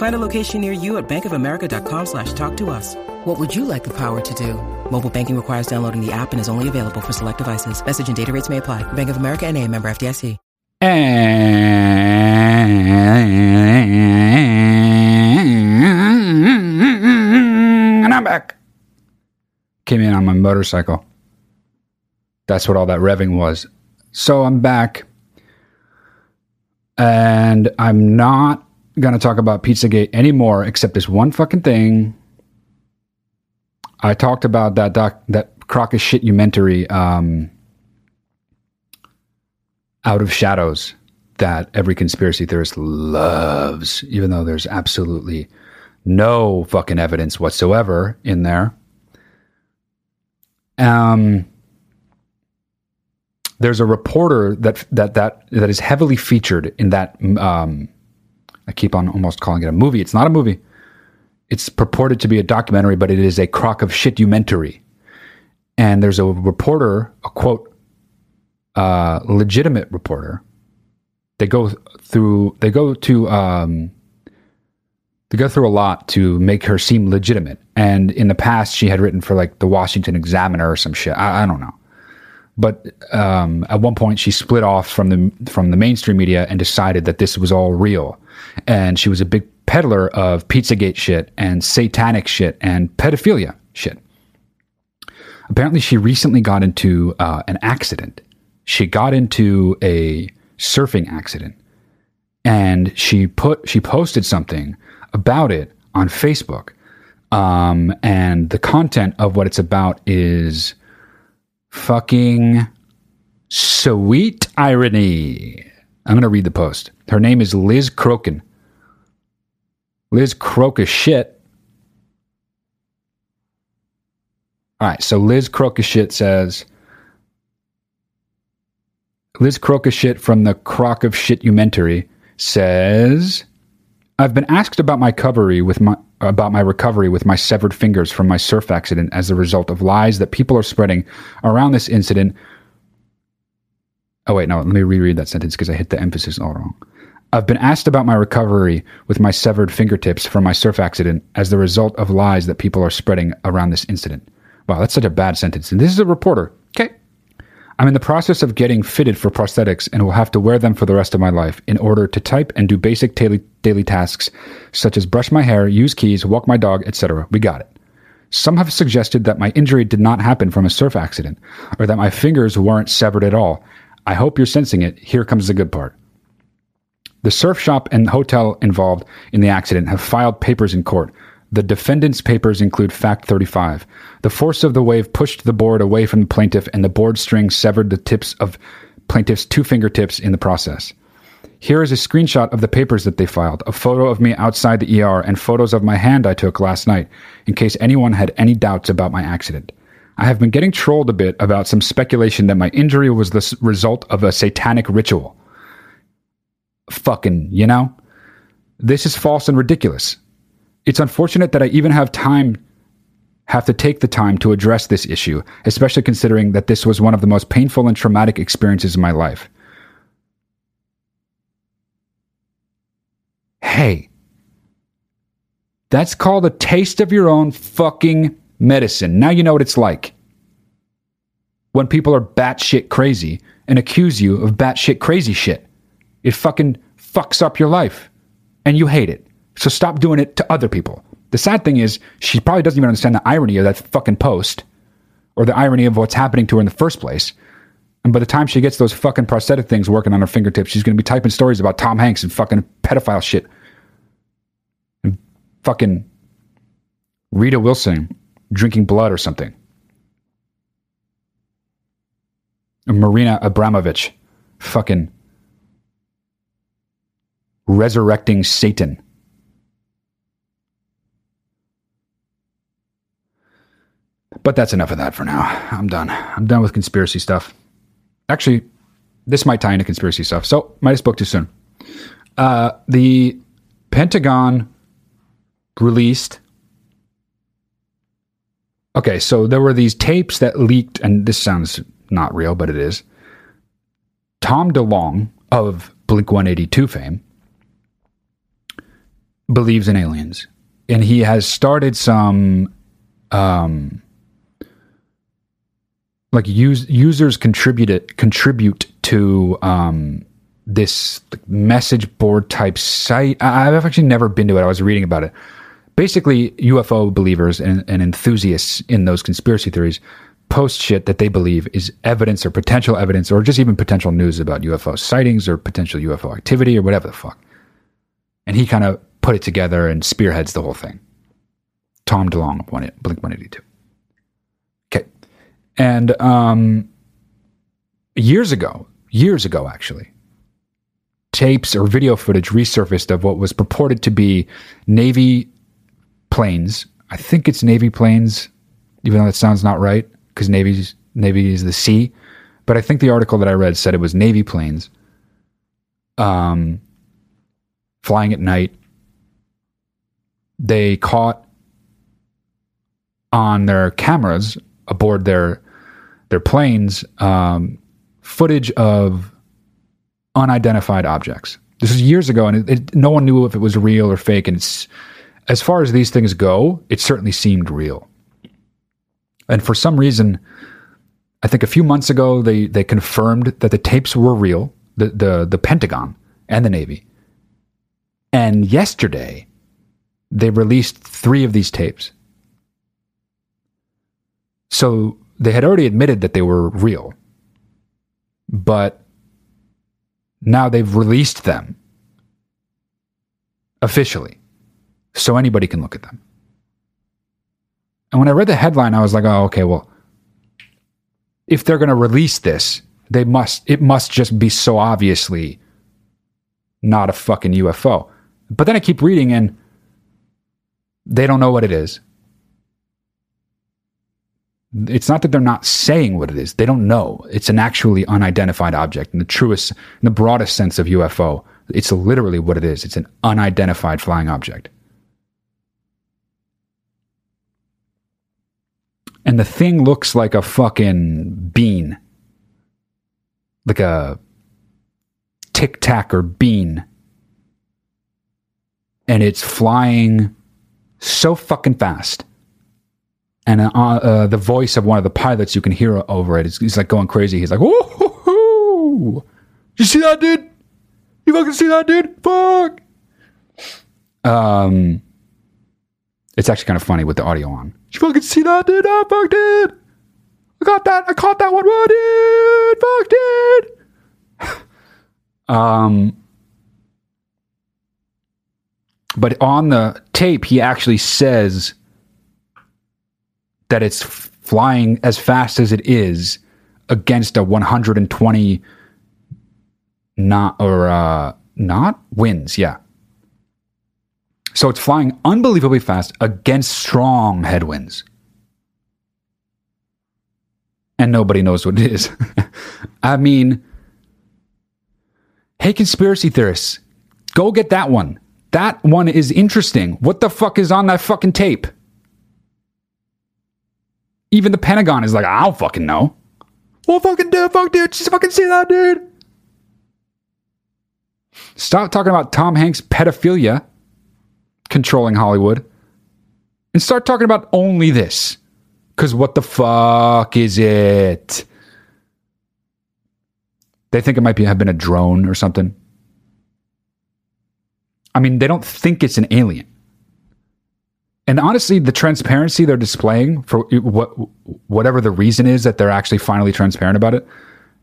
Find a location near you at bankofamerica.com slash talk to us. What would you like the power to do? Mobile banking requires downloading the app and is only available for select devices. Message and data rates may apply. Bank of America and a member FDIC. And I'm back. Came in on my motorcycle. That's what all that revving was. So I'm back. And I'm not going to talk about Pizzagate anymore, except this one fucking thing. I talked about that doc, that crock of shit umentary, um, out of shadows that every conspiracy theorist loves, even though there's absolutely no fucking evidence whatsoever in there. Um, there's a reporter that that that that is heavily featured in that. Um, I keep on almost calling it a movie. It's not a movie. It's purported to be a documentary, but it is a crock of shit documentary. And there's a reporter, a quote, uh, legitimate reporter. They go through. They go to. Um, they go through a lot to make her seem legitimate. And in the past, she had written for like the Washington Examiner or some shit. I, I don't know. But um, at one point, she split off from the from the mainstream media and decided that this was all real. And she was a big peddler of Pizzagate shit and satanic shit and pedophilia shit. Apparently, she recently got into uh, an accident. She got into a surfing accident, and she put she posted something about it on Facebook. Um, and the content of what it's about is fucking sweet irony. I'm going to read the post. Her name is Liz Crokin. Liz Crocus shit. All right, so Liz Crocus shit says Liz Crocus shit from the Crock of Shit Umentary says I've been asked about my recovery with my about my recovery with my severed fingers from my surf accident as a result of lies that people are spreading around this incident. Oh wait, no, let me reread that sentence because I hit the emphasis all wrong. I've been asked about my recovery with my severed fingertips from my surf accident as the result of lies that people are spreading around this incident. Wow, that's such a bad sentence. And this is a reporter. I'm in the process of getting fitted for prosthetics and will have to wear them for the rest of my life in order to type and do basic daily, daily tasks such as brush my hair, use keys, walk my dog, etc. We got it. Some have suggested that my injury did not happen from a surf accident or that my fingers weren't severed at all. I hope you're sensing it. Here comes the good part. The surf shop and hotel involved in the accident have filed papers in court. The defendant's papers include Fact 35. The force of the wave pushed the board away from the plaintiff, and the board string severed the tips of plaintiff's two fingertips in the process. Here is a screenshot of the papers that they filed, a photo of me outside the ER, and photos of my hand I took last night, in case anyone had any doubts about my accident. I have been getting trolled a bit about some speculation that my injury was the result of a satanic ritual. Fucking, you know? This is false and ridiculous. It's unfortunate that I even have time have to take the time to address this issue, especially considering that this was one of the most painful and traumatic experiences in my life. Hey, that's called a taste of your own fucking medicine. Now you know what it's like. When people are batshit crazy and accuse you of batshit crazy shit, it fucking fucks up your life and you hate it. So stop doing it to other people. The sad thing is, she probably doesn't even understand the irony of that fucking post or the irony of what's happening to her in the first place. And by the time she gets those fucking prosthetic things working on her fingertips, she's going to be typing stories about Tom Hanks and fucking pedophile shit. And fucking Rita Wilson drinking blood or something. And Marina Abramovich fucking resurrecting Satan. But that's enough of that for now. I'm done. I'm done with conspiracy stuff. Actually, this might tie into conspiracy stuff. So might have spoke too soon. Uh, the Pentagon released. Okay, so there were these tapes that leaked, and this sounds not real, but it is. Tom DeLonge of Blink 182 fame believes in aliens, and he has started some um, like use, users contribute contribute to um, this message board type site. I, I've actually never been to it. I was reading about it. Basically, UFO believers and, and enthusiasts in those conspiracy theories post shit that they believe is evidence or potential evidence or just even potential news about UFO sightings or potential UFO activity or whatever the fuck. And he kind of put it together and spearheads the whole thing. Tom DeLonge, Blink 182. And um, years ago, years ago actually, tapes or video footage resurfaced of what was purported to be Navy planes. I think it's Navy planes, even though that sounds not right because Navy's Navy is the sea. But I think the article that I read said it was Navy planes, um, flying at night. They caught on their cameras aboard their their planes um, footage of unidentified objects. This was years ago, and it, it, no one knew if it was real or fake. And it's as far as these things go, it certainly seemed real. And for some reason, I think a few months ago they they confirmed that the tapes were real, the the the Pentagon and the Navy. And yesterday, they released three of these tapes. So they had already admitted that they were real, but now they've released them officially so anybody can look at them. And when I read the headline, I was like, oh, okay, well, if they're going to release this, they must, it must just be so obviously not a fucking UFO. But then I keep reading and they don't know what it is. It's not that they're not saying what it is. They don't know. It's an actually unidentified object in the truest, in the broadest sense of UFO. It's literally what it is. It's an unidentified flying object. And the thing looks like a fucking bean. Like a tic tac or bean. And it's flying so fucking fast. And uh, uh, the voice of one of the pilots, you can hear over it. He's like going crazy. He's like, "Whoa, you see that, dude? You fucking see that, dude? Fuck." Um, it's actually kind of funny with the audio on. You fucking see that, dude? Oh, fuck, dude. I got that. I caught that one. Dude. Fuck, dude. um, but on the tape, he actually says that it's flying as fast as it is against a 120 knot or uh, knot winds. Yeah. So it's flying unbelievably fast against strong headwinds. And nobody knows what it is. I mean, hey, conspiracy theorists, go get that one. That one is interesting. What the fuck is on that fucking tape? Even the Pentagon is like, I don't fucking know. Well, fucking dude, fuck dude, just fucking see that, dude. Stop talking about Tom Hanks' pedophilia controlling Hollywood and start talking about only this. Because what the fuck is it? They think it might be have been a drone or something. I mean, they don't think it's an alien. And honestly, the transparency they're displaying for what whatever the reason is that they're actually finally transparent about it,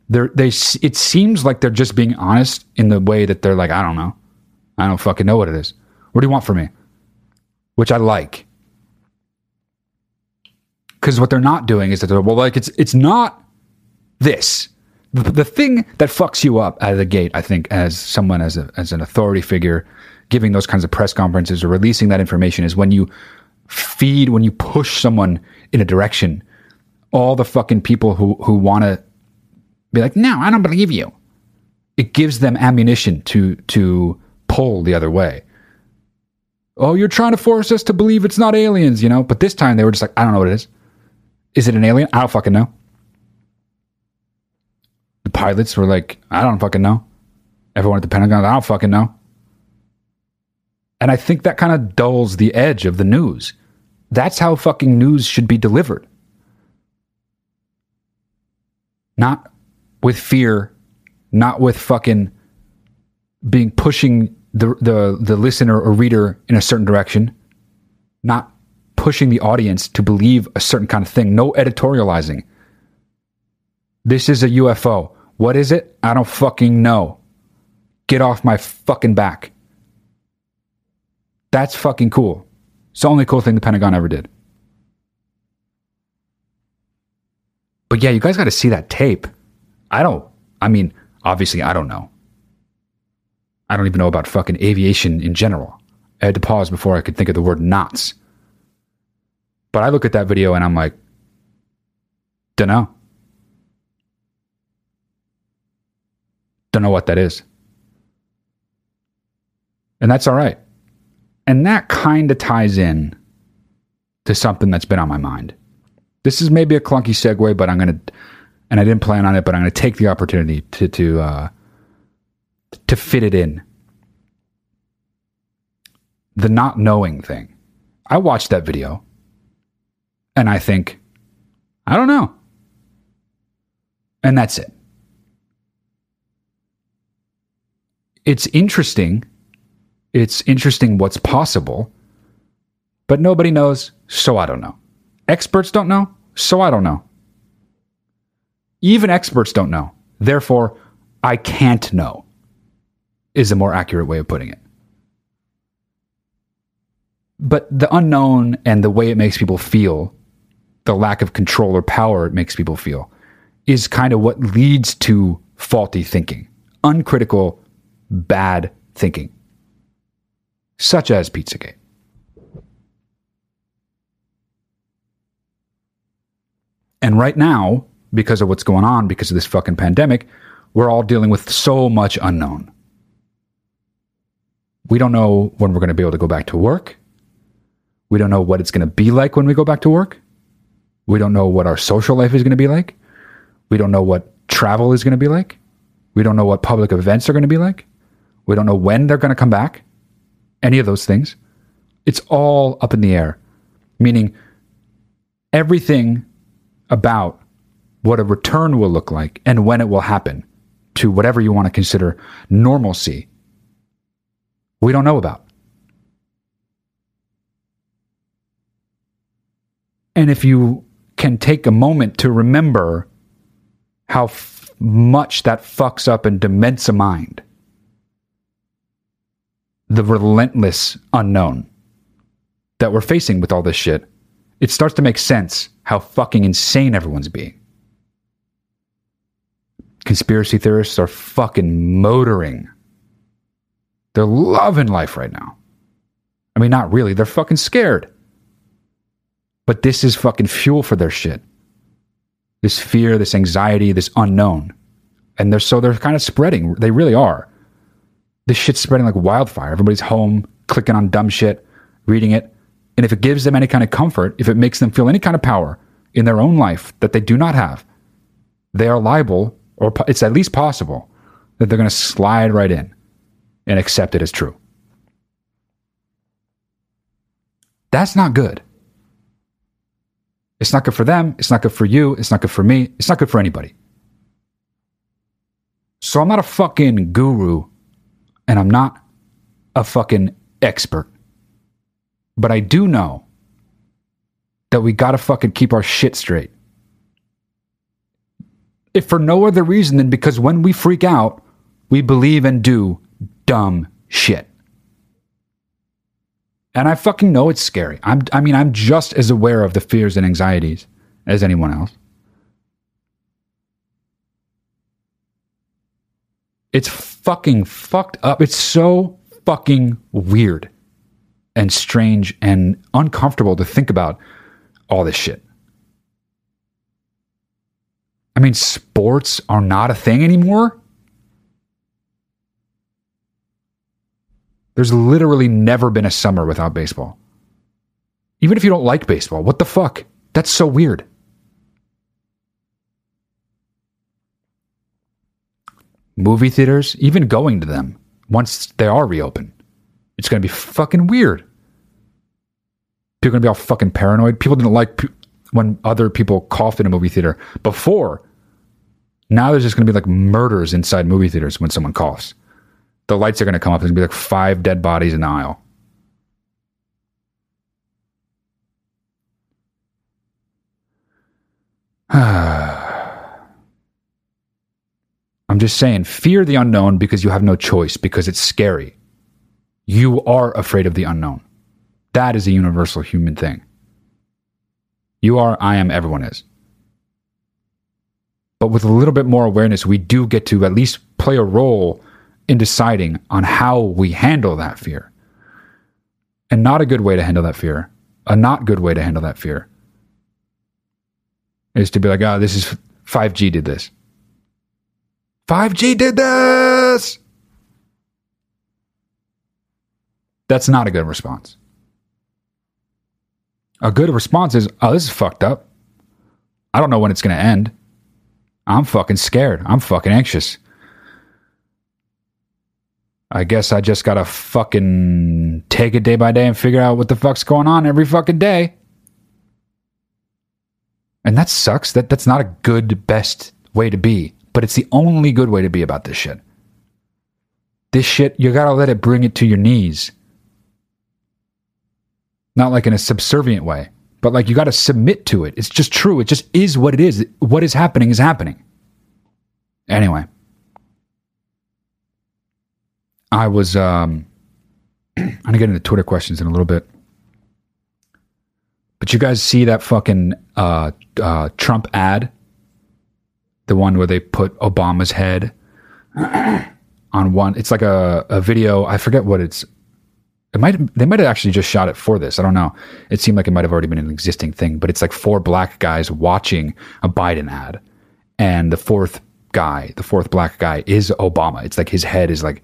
they're, they it seems like they're just being honest in the way that they're like, I don't know, I don't fucking know what it is. What do you want from me? Which I like, because what they're not doing is that they're well, like it's it's not this. The, the thing that fucks you up out of the gate, I think, as someone as a as an authority figure giving those kinds of press conferences or releasing that information is when you feed, when you push someone in a direction, all the fucking people who, who want to be like, no, I don't believe you. it gives them ammunition to to pull the other way. Oh, you're trying to force us to believe it's not aliens, you know? But this time they were just like, I don't know what it is. Is it an alien? I don't fucking know. The pilots were like, I don't fucking know. Everyone at the Pentagon, I don't fucking know. And I think that kind of dulls the edge of the news. That's how fucking news should be delivered. Not with fear, not with fucking being pushing the the the listener or reader in a certain direction, not pushing the audience to believe a certain kind of thing. No editorializing. This is a UFO. What is it? I don't fucking know. Get off my fucking back. That's fucking cool. It's the only cool thing the Pentagon ever did. But yeah, you guys got to see that tape. I don't, I mean, obviously, I don't know. I don't even know about fucking aviation in general. I had to pause before I could think of the word knots. But I look at that video and I'm like, don't know. Don't know what that is. And that's all right. And that kind of ties in to something that's been on my mind. This is maybe a clunky segue, but I'm going to, and I didn't plan on it, but I'm going to take the opportunity to, to, uh, to fit it in. The not knowing thing. I watched that video and I think, I don't know. And that's it. It's interesting. It's interesting what's possible, but nobody knows, so I don't know. Experts don't know, so I don't know. Even experts don't know. Therefore, I can't know, is a more accurate way of putting it. But the unknown and the way it makes people feel, the lack of control or power it makes people feel, is kind of what leads to faulty thinking, uncritical, bad thinking, such as Pizzagate. And right now, because of what's going on, because of this fucking pandemic, we're all dealing with so much unknown. We don't know when we're going to be able to go back to work. We don't know what it's going to be like when we go back to work. We don't know what our social life is going to be like. We don't know what travel is going to be like. We don't know what public events are going to be like. We don't know when they're going to come back. Any of those things. It's all up in the air, meaning everything about what a return will look like and when it will happen to whatever you want to consider normalcy, we don't know about. And if you can take a moment to remember how f- much that fucks up and dements a mind, the relentless unknown that we're facing with all this shit, it starts to make sense how fucking insane everyone's being. Conspiracy theorists are fucking motoring. They're loving life right now. I mean, not really. They're fucking scared. But this is fucking fuel for their shit. This fear, this anxiety, this unknown. And they're so they're kind of spreading. They really are. This shit's spreading like wildfire. Everybody's home, clicking on dumb shit, reading it. And if it gives them any kind of comfort, if it makes them feel any kind of power in their own life that they do not have, they are liable, or it's at least possible, that they're going to slide right in and accept it as true. That's not good. It's not good for them. It's not good for you. It's not good for me. It's not good for anybody. So I'm not a fucking guru and I'm not a fucking expert. But I do know that we gotta fucking keep our shit straight. If for no other reason than because when we freak out, we believe and do dumb shit. And I fucking know it's scary. I'm, I mean, I'm just as aware of the fears and anxieties as anyone else. It's fucking fucked up. It's so fucking weird and strange and uncomfortable to think about all this shit. I mean, sports are not a thing anymore. There's literally never been a summer without baseball. Even if you don't like baseball, what the fuck? That's so weird. Movie theaters, even going to them once they are reopened, it's going to be fucking weird. People are going to be all fucking paranoid. People didn't like pe- when other people coughed in a movie theater before. Now there's just going to be like murders inside movie theaters when someone coughs. The lights are going to come up. There's going to be like five dead bodies in the aisle. I'm just saying, fear the unknown because you have no choice, because it's scary. You are afraid of the unknown. That is a universal human thing. You are, I am, everyone is. But with a little bit more awareness, we do get to at least play a role in deciding on how we handle that fear. And not a good way to handle that fear, a not good way to handle that fear, is to be like, oh, this is 5G did this. 5G did this. That's not a good response. A good response is, oh, this is fucked up. I don't know when it's going to end. I'm fucking scared. I'm fucking anxious. I guess I just gotta fucking take it day by day and figure out what the fuck's going on every fucking day. And that sucks. That that's not a good best way to be, but it's the only good way to be about this shit. This shit, you gotta let it bring it to your knees. Not like in a subservient way, but like you gotta submit to it. It's just true. It just is what it is. What is happening is happening. Anyway. I was um I'm gonna get into Twitter questions in a little bit. But you guys see that fucking uh, uh, Trump ad? The one where they put Obama's head on one. It's like a, a video. I forget what it's. It might they might have actually just shot it for this. I don't know. It seemed like it might have already been an existing thing, but it's like four black guys watching a Biden ad, and the fourth guy, the fourth black guy, is Obama. It's like his head is like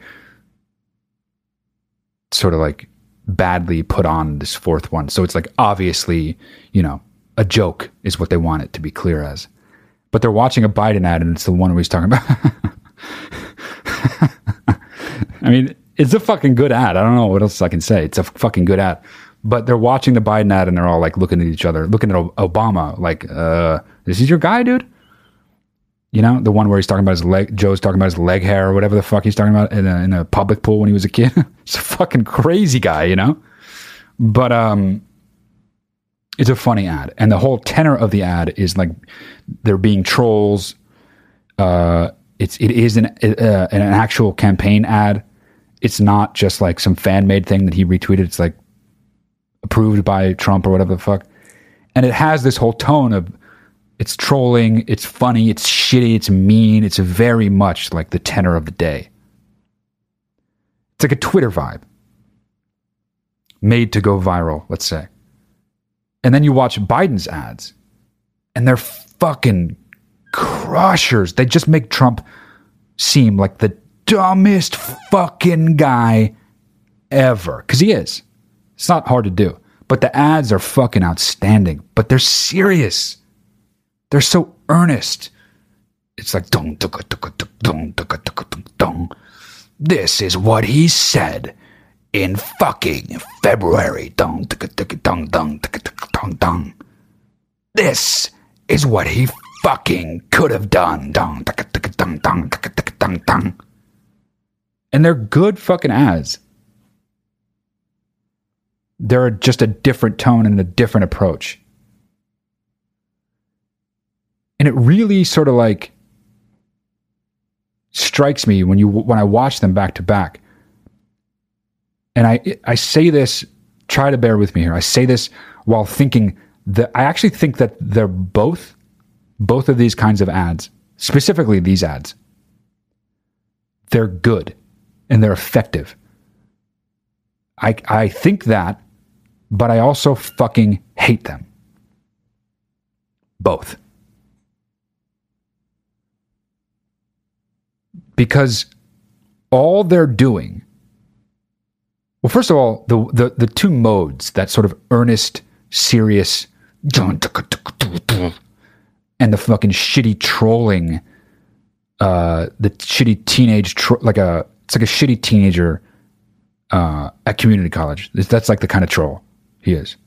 sort of like badly put on this fourth one. So it's like obviously, you know, a joke is what they want it to be clear as. But they're watching a Biden ad and it's the one where he's talking about. I mean, it's a fucking good ad. I don't know what else I can say. It's a fucking good ad. But they're watching the Biden ad and they're all like looking at each other, looking at Obama, like, uh, this is your guy, dude? You know, the one where he's talking about his leg, Joe's talking about his leg hair or whatever the fuck he's talking about in a, in a public pool when he was a kid. He's a fucking crazy guy, you know? But, um, it's a funny ad. And the whole tenor of the ad is like they're being trolls. Uh, it's, it is an, uh, an actual campaign ad. It's not just like some fan made thing that he retweeted. It's like approved by Trump or whatever the fuck. And it has this whole tone of, it's trolling, it's funny, it's shitty, it's mean, it's very much like the tenor of the day. It's like a Twitter vibe. Made to go viral, let's say. And then you watch Biden's ads, and they're fucking crushers. They just make Trump seem like the dumbest fucking guy ever. Because he is. It's not hard to do. But the ads are fucking outstanding. But they're serious. They're so earnest. It's like dong dong dong dong dong dong. This is what he said in fucking February. Dong dong dong dong dong. This is what he fucking could have done. Dong dong dong dong dong. And they're good fucking ads. They're just a different tone and a different approach. and it really sort of like strikes me when you when I watch them back to back. And I I say this, try to bear with me here. I say this while thinking that I actually think that they're both both of these kinds of ads, specifically these ads. They're good and they're effective. I I think that, but I also fucking hate them. Both. because all they're doing Well, first of all, the the the two modes that sort of earnest, serious, and the fucking shitty trolling, uh, the shitty teenage tro- like a it's like a shitty teenager uh, at community college. That's like the kind of troll he is,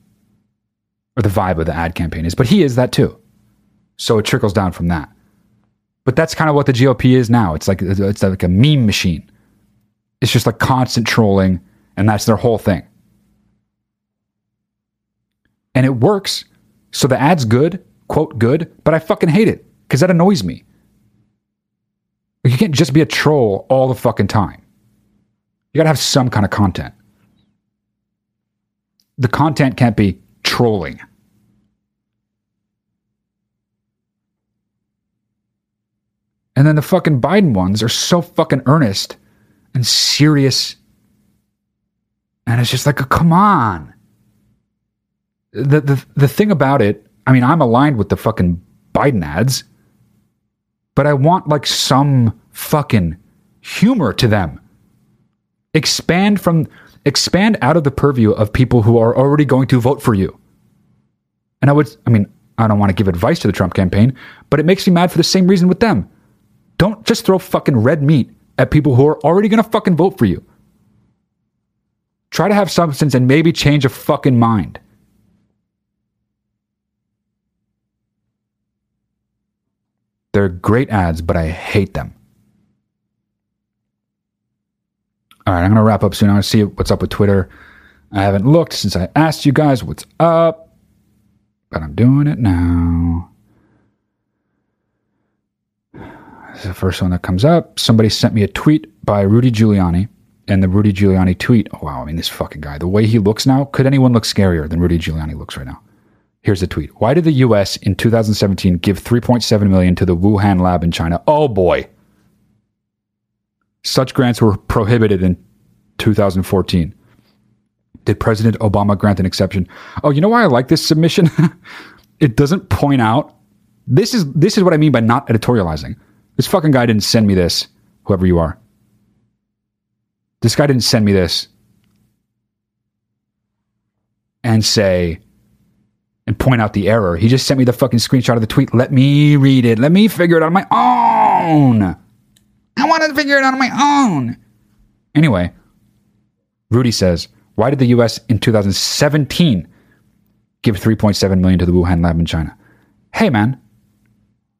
or the vibe of the ad campaign is. But he is that too, so it trickles down from that. But that's kind of what the GOP is now. It's like it's like a meme machine. It's just like constant trolling, and that's their whole thing. And it works. So the ad's good, quote good, but I fucking hate it because that annoys me. You can't just be a troll all the fucking time. You gotta have some kind of content. The content can't be trolling. And then the fucking Biden ones are so fucking earnest and serious. And it's just like, come on. The, the, the thing about it, I mean, I'm aligned with the fucking Biden ads, but I want like some fucking humor to them. Expand from, expand out of the purview of people who are already going to vote for you. And I would, I mean, I don't want to give advice to the Trump campaign, but it makes me mad for the same reason with them. Don't just throw fucking red meat at people who are already going to fucking vote for you. Try to have substance and maybe change a fucking mind. They're great ads, but I hate them. All right, I'm going to wrap up soon. I want to see what's up with Twitter. I haven't looked since I asked you guys what's up, but I'm doing it now. This is the first one that comes up. Somebody sent me a tweet by Rudy Giuliani, and the Rudy Giuliani tweet. Oh, wow, I mean, this fucking guy. The way he looks now, could anyone look scarier than Rudy Giuliani looks right now? Here's the tweet. Why did the US in 2017 give 3.7 million to the Wuhan lab in China? Oh boy. Such grants were prohibited in 2014. Did President Obama grant an exception? Oh, you know why I like this submission? it doesn't point out this is this is what I mean by not editorializing. This fucking guy didn't send me this, whoever you are. This guy didn't send me this and say and point out the error. He just sent me the fucking screenshot of the tweet. Let me read it. Let me figure it out on my own. I want to figure it out on my own. Anyway, Rudy says, why did the US in 2017 give 3.7 million to the Wuhan lab in China? Hey man,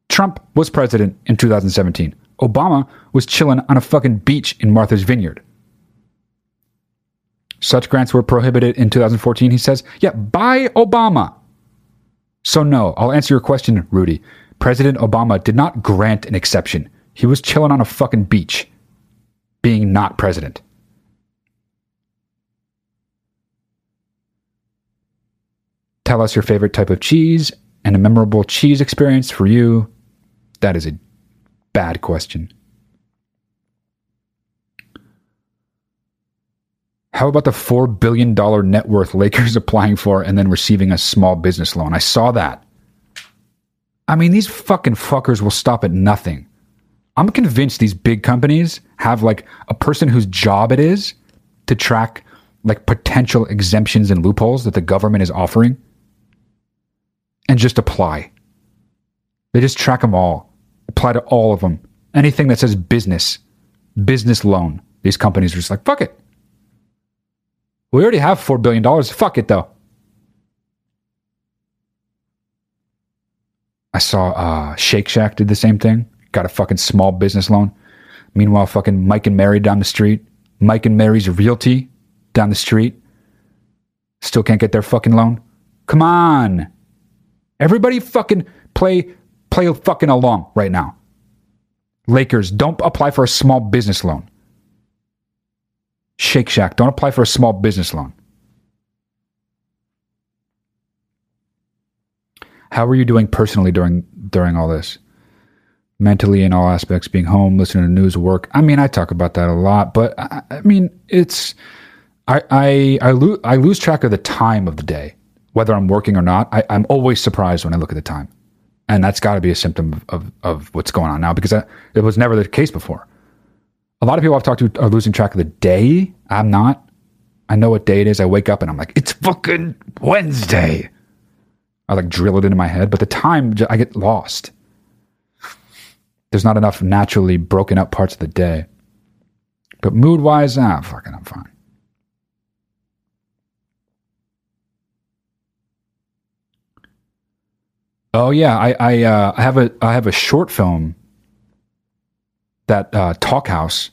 Trump was president in 2017. Obama was chilling on a fucking beach in Martha's Vineyard. Such grants were prohibited in 2014, he says. Yeah, by Obama. So, no, I'll answer your question, Rudy. President Obama did not grant an exception. He was chilling on a fucking beach, being not president. Tell us your favorite type of cheese and a memorable cheese experience for you. That is a bad question. How about the $4 billion net worth Lakers applying for and then receiving a small business loan? I saw that. I mean, these fucking fuckers will stop at nothing. I'm convinced these big companies have like a person whose job it is to track like potential exemptions and loopholes that the government is offering and just apply. They just track them all, apply to all of them. Anything that says business, business loan, these companies are just like, fuck it. We already have $4 billion. Fuck it, though. I saw uh, Shake Shack did the same thing. Got a fucking small business loan. Meanwhile, fucking Mike and Mary down the street. Mike and Mary's realty down the street. Still can't get their fucking loan. Come on. Everybody fucking play play fucking along right now. Lakers, don't apply for a small business loan. Shake Shack, don't apply for a small business loan. How are you doing personally during during all this? Mentally in all aspects, being home, listening to news, work. I mean, I talk about that a lot, but I, I mean, it's I I I, lo- I lose track of the time of the day, whether I'm working or not. I, I'm always surprised when I look at the time, and that's got to be a symptom of, of, of what's going on now because I, it was never the case before. A lot of people I've talked to are losing track of the day. I'm not. I know what day it is. I wake up and I'm like, it's fucking Wednesday. I like drill it into my head, but the time I get lost. There's not enough naturally broken up parts of the day. But mood wise, ah, fucking, I'm fine. Oh yeah, I I, uh, I have a I have a short film that uh, Talkhouse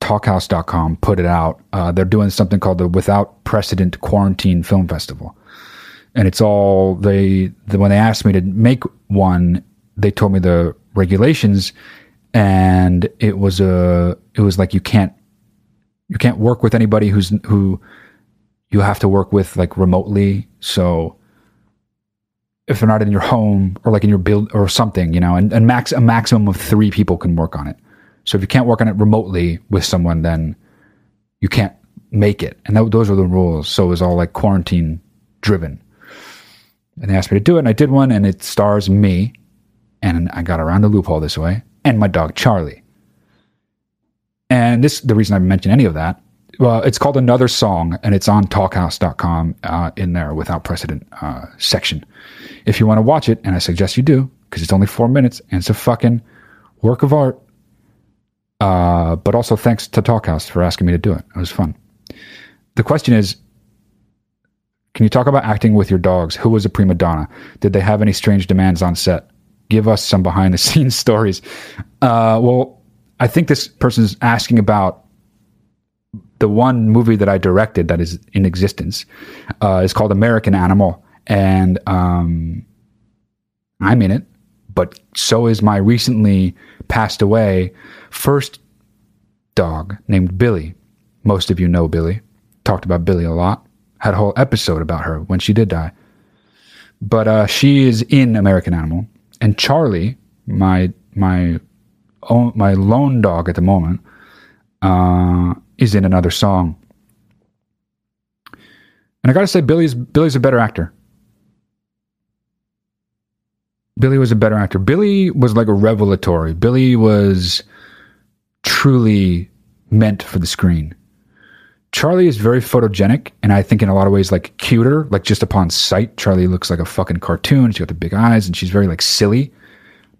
talkhouse.com put it out. Uh, they're doing something called the Without Precedent Quarantine Film Festival. And it's all they the, when they asked me to make one, they told me the regulations and it was a it was like you can't you can't work with anybody who's who you have to work with like remotely. So if they're not in your home or like in your build or something, you know, and, and max a maximum of three people can work on it. So if you can't work on it remotely with someone, then you can't make it. And that, those are the rules. So it was all like quarantine driven. And they asked me to do it, and I did one, and it stars me, and I got around the loophole this way, and my dog Charlie. And this, the reason I mention any of that, well, it's called Another Song, and it's on talkhouse.com uh, in their without precedent uh, section. If you want to watch it, and I suggest you do, because it's only four minutes, and it's a fucking work of art. Uh, but also thanks to Talkhouse for asking me to do it. It was fun. The question is, can you talk about acting with your dogs? Who was a prima donna? Did they have any strange demands on set? Give us some behind the scenes stories. Uh, well, I think this person is asking about the one movie that I directed that is in existence. Uh, called American Animal, and um, I'm in it. But so is my recently passed away first dog named Billy. Most of you know Billy. Talked about Billy a lot. Had a whole episode about her when she did die. But uh, she is in American Animal, and Charlie, my my own, my lone dog at the moment, uh, is in another song. And I got to say, Billy's Billy's a better actor. Billy was a better actor. Billy was like a revelatory. Billy was truly meant for the screen. Charlie is very photogenic, and I think in a lot of ways like cuter. Like just upon sight, Charlie looks like a fucking cartoon. She's got the big eyes, and she's very like silly.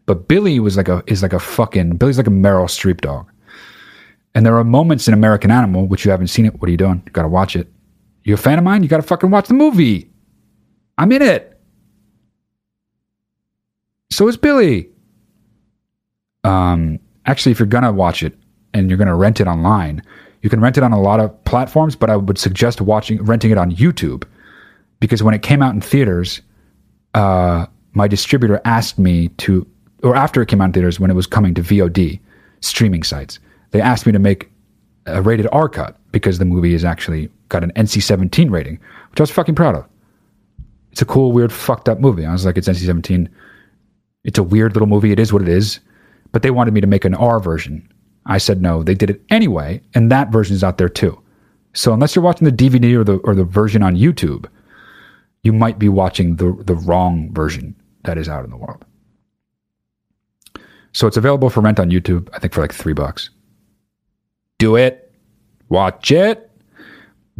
But Billy was like a is like a fucking Billy's like a Meryl Streep dog. And there are moments in American Animal which you haven't seen it. What are you doing? You got to watch it. You a fan of mine? You got to fucking watch the movie. I'm in it. So is Billy. Um, actually, if you're gonna watch it and you're gonna rent it online, you can rent it on a lot of platforms. But I would suggest watching renting it on YouTube because when it came out in theaters, uh, my distributor asked me to, or after it came out in theaters, when it was coming to VOD streaming sites, they asked me to make a rated R cut because the movie is actually got an NC-17 rating, which I was fucking proud of. It's a cool, weird, fucked up movie. I was like, it's NC-17 it's a weird little movie. It is what it is. But they wanted me to make an R version. I said no. They did it anyway, and that version is out there too. So unless you're watching the DVD or the or the version on YouTube, you might be watching the the wrong version that is out in the world. So it's available for rent on YouTube, I think for like three bucks. Do it. Watch it.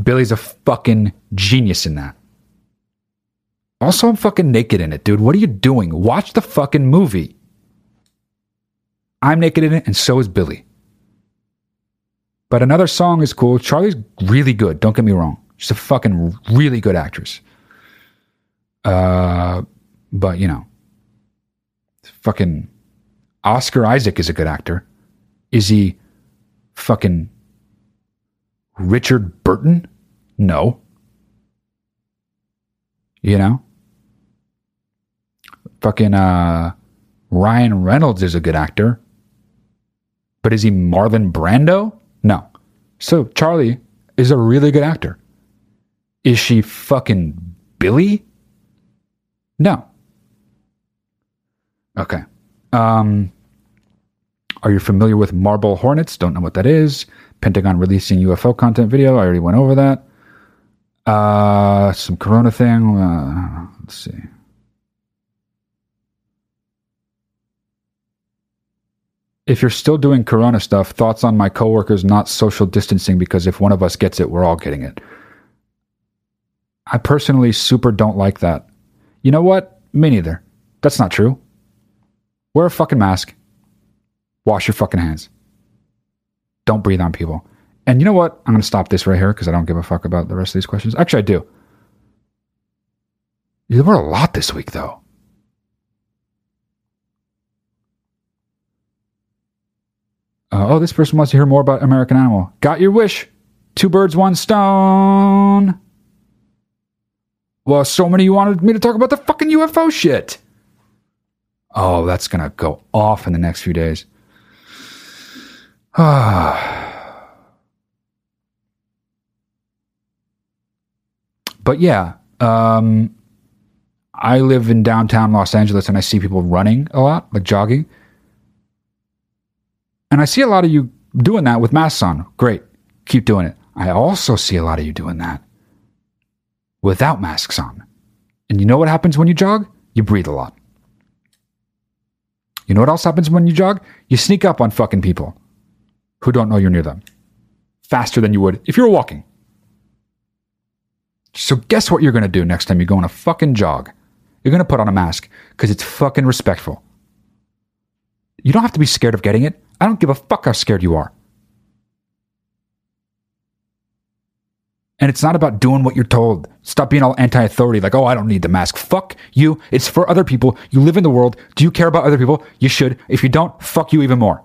Billy's a fucking genius in that. Also, I'm fucking naked in it, dude. What are you doing? Watch the fucking movie. I'm naked in it, and so is Billy. But another song is cool. Charlie's really good. Don't get me wrong. She's a fucking really good actress. Uh, but you know, fucking Oscar Isaac is a good actor. Is he fucking Richard Burton? No. You know? Fucking uh, Ryan Reynolds is a good actor. But is he Marlon Brando? No. So Charlie is a really good actor. Is she fucking Billy? No. Okay. Um, are you familiar with Marble Hornets? Don't know what that is. Pentagon releasing UFO content video. I already went over that. Uh, some Corona thing. Uh, let's see. If you're still doing corona stuff, thoughts on my coworkers not social distancing because if one of us gets it, we're all getting it. I personally super don't like that. You know what? Me neither. That's not true. Wear a fucking mask. Wash your fucking hands. Don't breathe on people. And you know what? I'm going to stop this right here because I don't give a fuck about the rest of these questions. Actually, I do. There were a lot this week, though. Uh, oh, this person wants to hear more about American Animal. Got your wish. Two birds, one stone. Well, so many you wanted me to talk about the fucking UFO shit. Oh, that's going to go off in the next few days. but yeah, um, I live in downtown Los Angeles and I see people running a lot, like jogging. And I see a lot of you doing that with masks on. Great. Keep doing it. I also see a lot of you doing that without masks on. And you know what happens when you jog? You breathe a lot. You know what else happens when you jog? You sneak up on fucking people who don't know you're near them faster than you would if you were walking. So, guess what you're going to do next time you go on a fucking jog? You're going to put on a mask because it's fucking respectful. You don't have to be scared of getting it. I don't give a fuck how scared you are. And it's not about doing what you're told. Stop being all anti authority, like, oh, I don't need the mask. Fuck you. It's for other people. You live in the world. Do you care about other people? You should. If you don't, fuck you even more.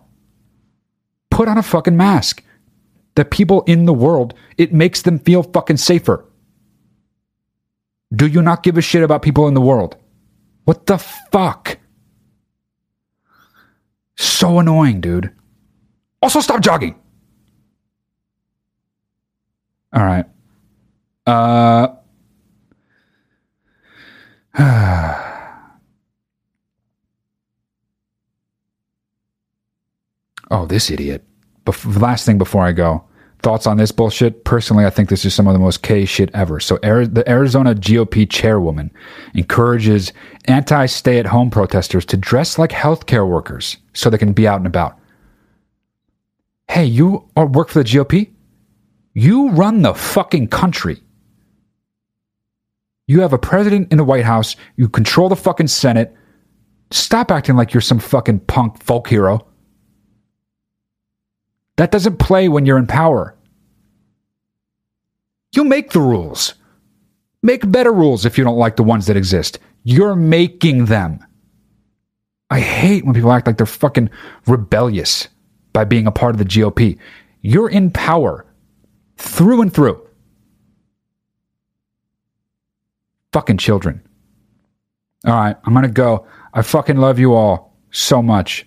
Put on a fucking mask. The people in the world, it makes them feel fucking safer. Do you not give a shit about people in the world? What the fuck? So annoying, dude. Also, stop jogging. All right. Uh. oh, this idiot. Bef- last thing before I go. Thoughts on this bullshit? Personally, I think this is some of the most K shit ever. So, the Arizona GOP chairwoman encourages anti stay at home protesters to dress like healthcare workers so they can be out and about. Hey, you work for the GOP? You run the fucking country. You have a president in the White House. You control the fucking Senate. Stop acting like you're some fucking punk folk hero. That doesn't play when you're in power. You make the rules. Make better rules if you don't like the ones that exist. You're making them. I hate when people act like they're fucking rebellious by being a part of the GOP. You're in power through and through. Fucking children. All right, I'm going to go. I fucking love you all so much.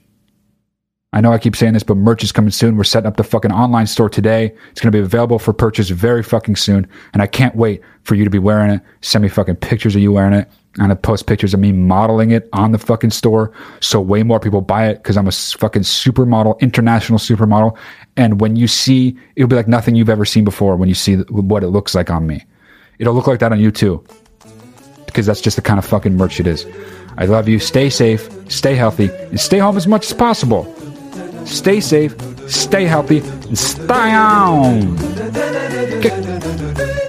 I know I keep saying this, but merch is coming soon. We're setting up the fucking online store today. It's going to be available for purchase very fucking soon. And I can't wait for you to be wearing it. Send me fucking pictures of you wearing it. I'm going to post pictures of me modeling it on the fucking store. So way more people buy it because I'm a fucking supermodel, international supermodel. And when you see, it'll be like nothing you've ever seen before when you see what it looks like on me. It'll look like that on you too. Because that's just the kind of fucking merch it is. I love you. Stay safe, stay healthy, and stay home as much as possible. Stay safe, stay healthy, and stay on. Okay.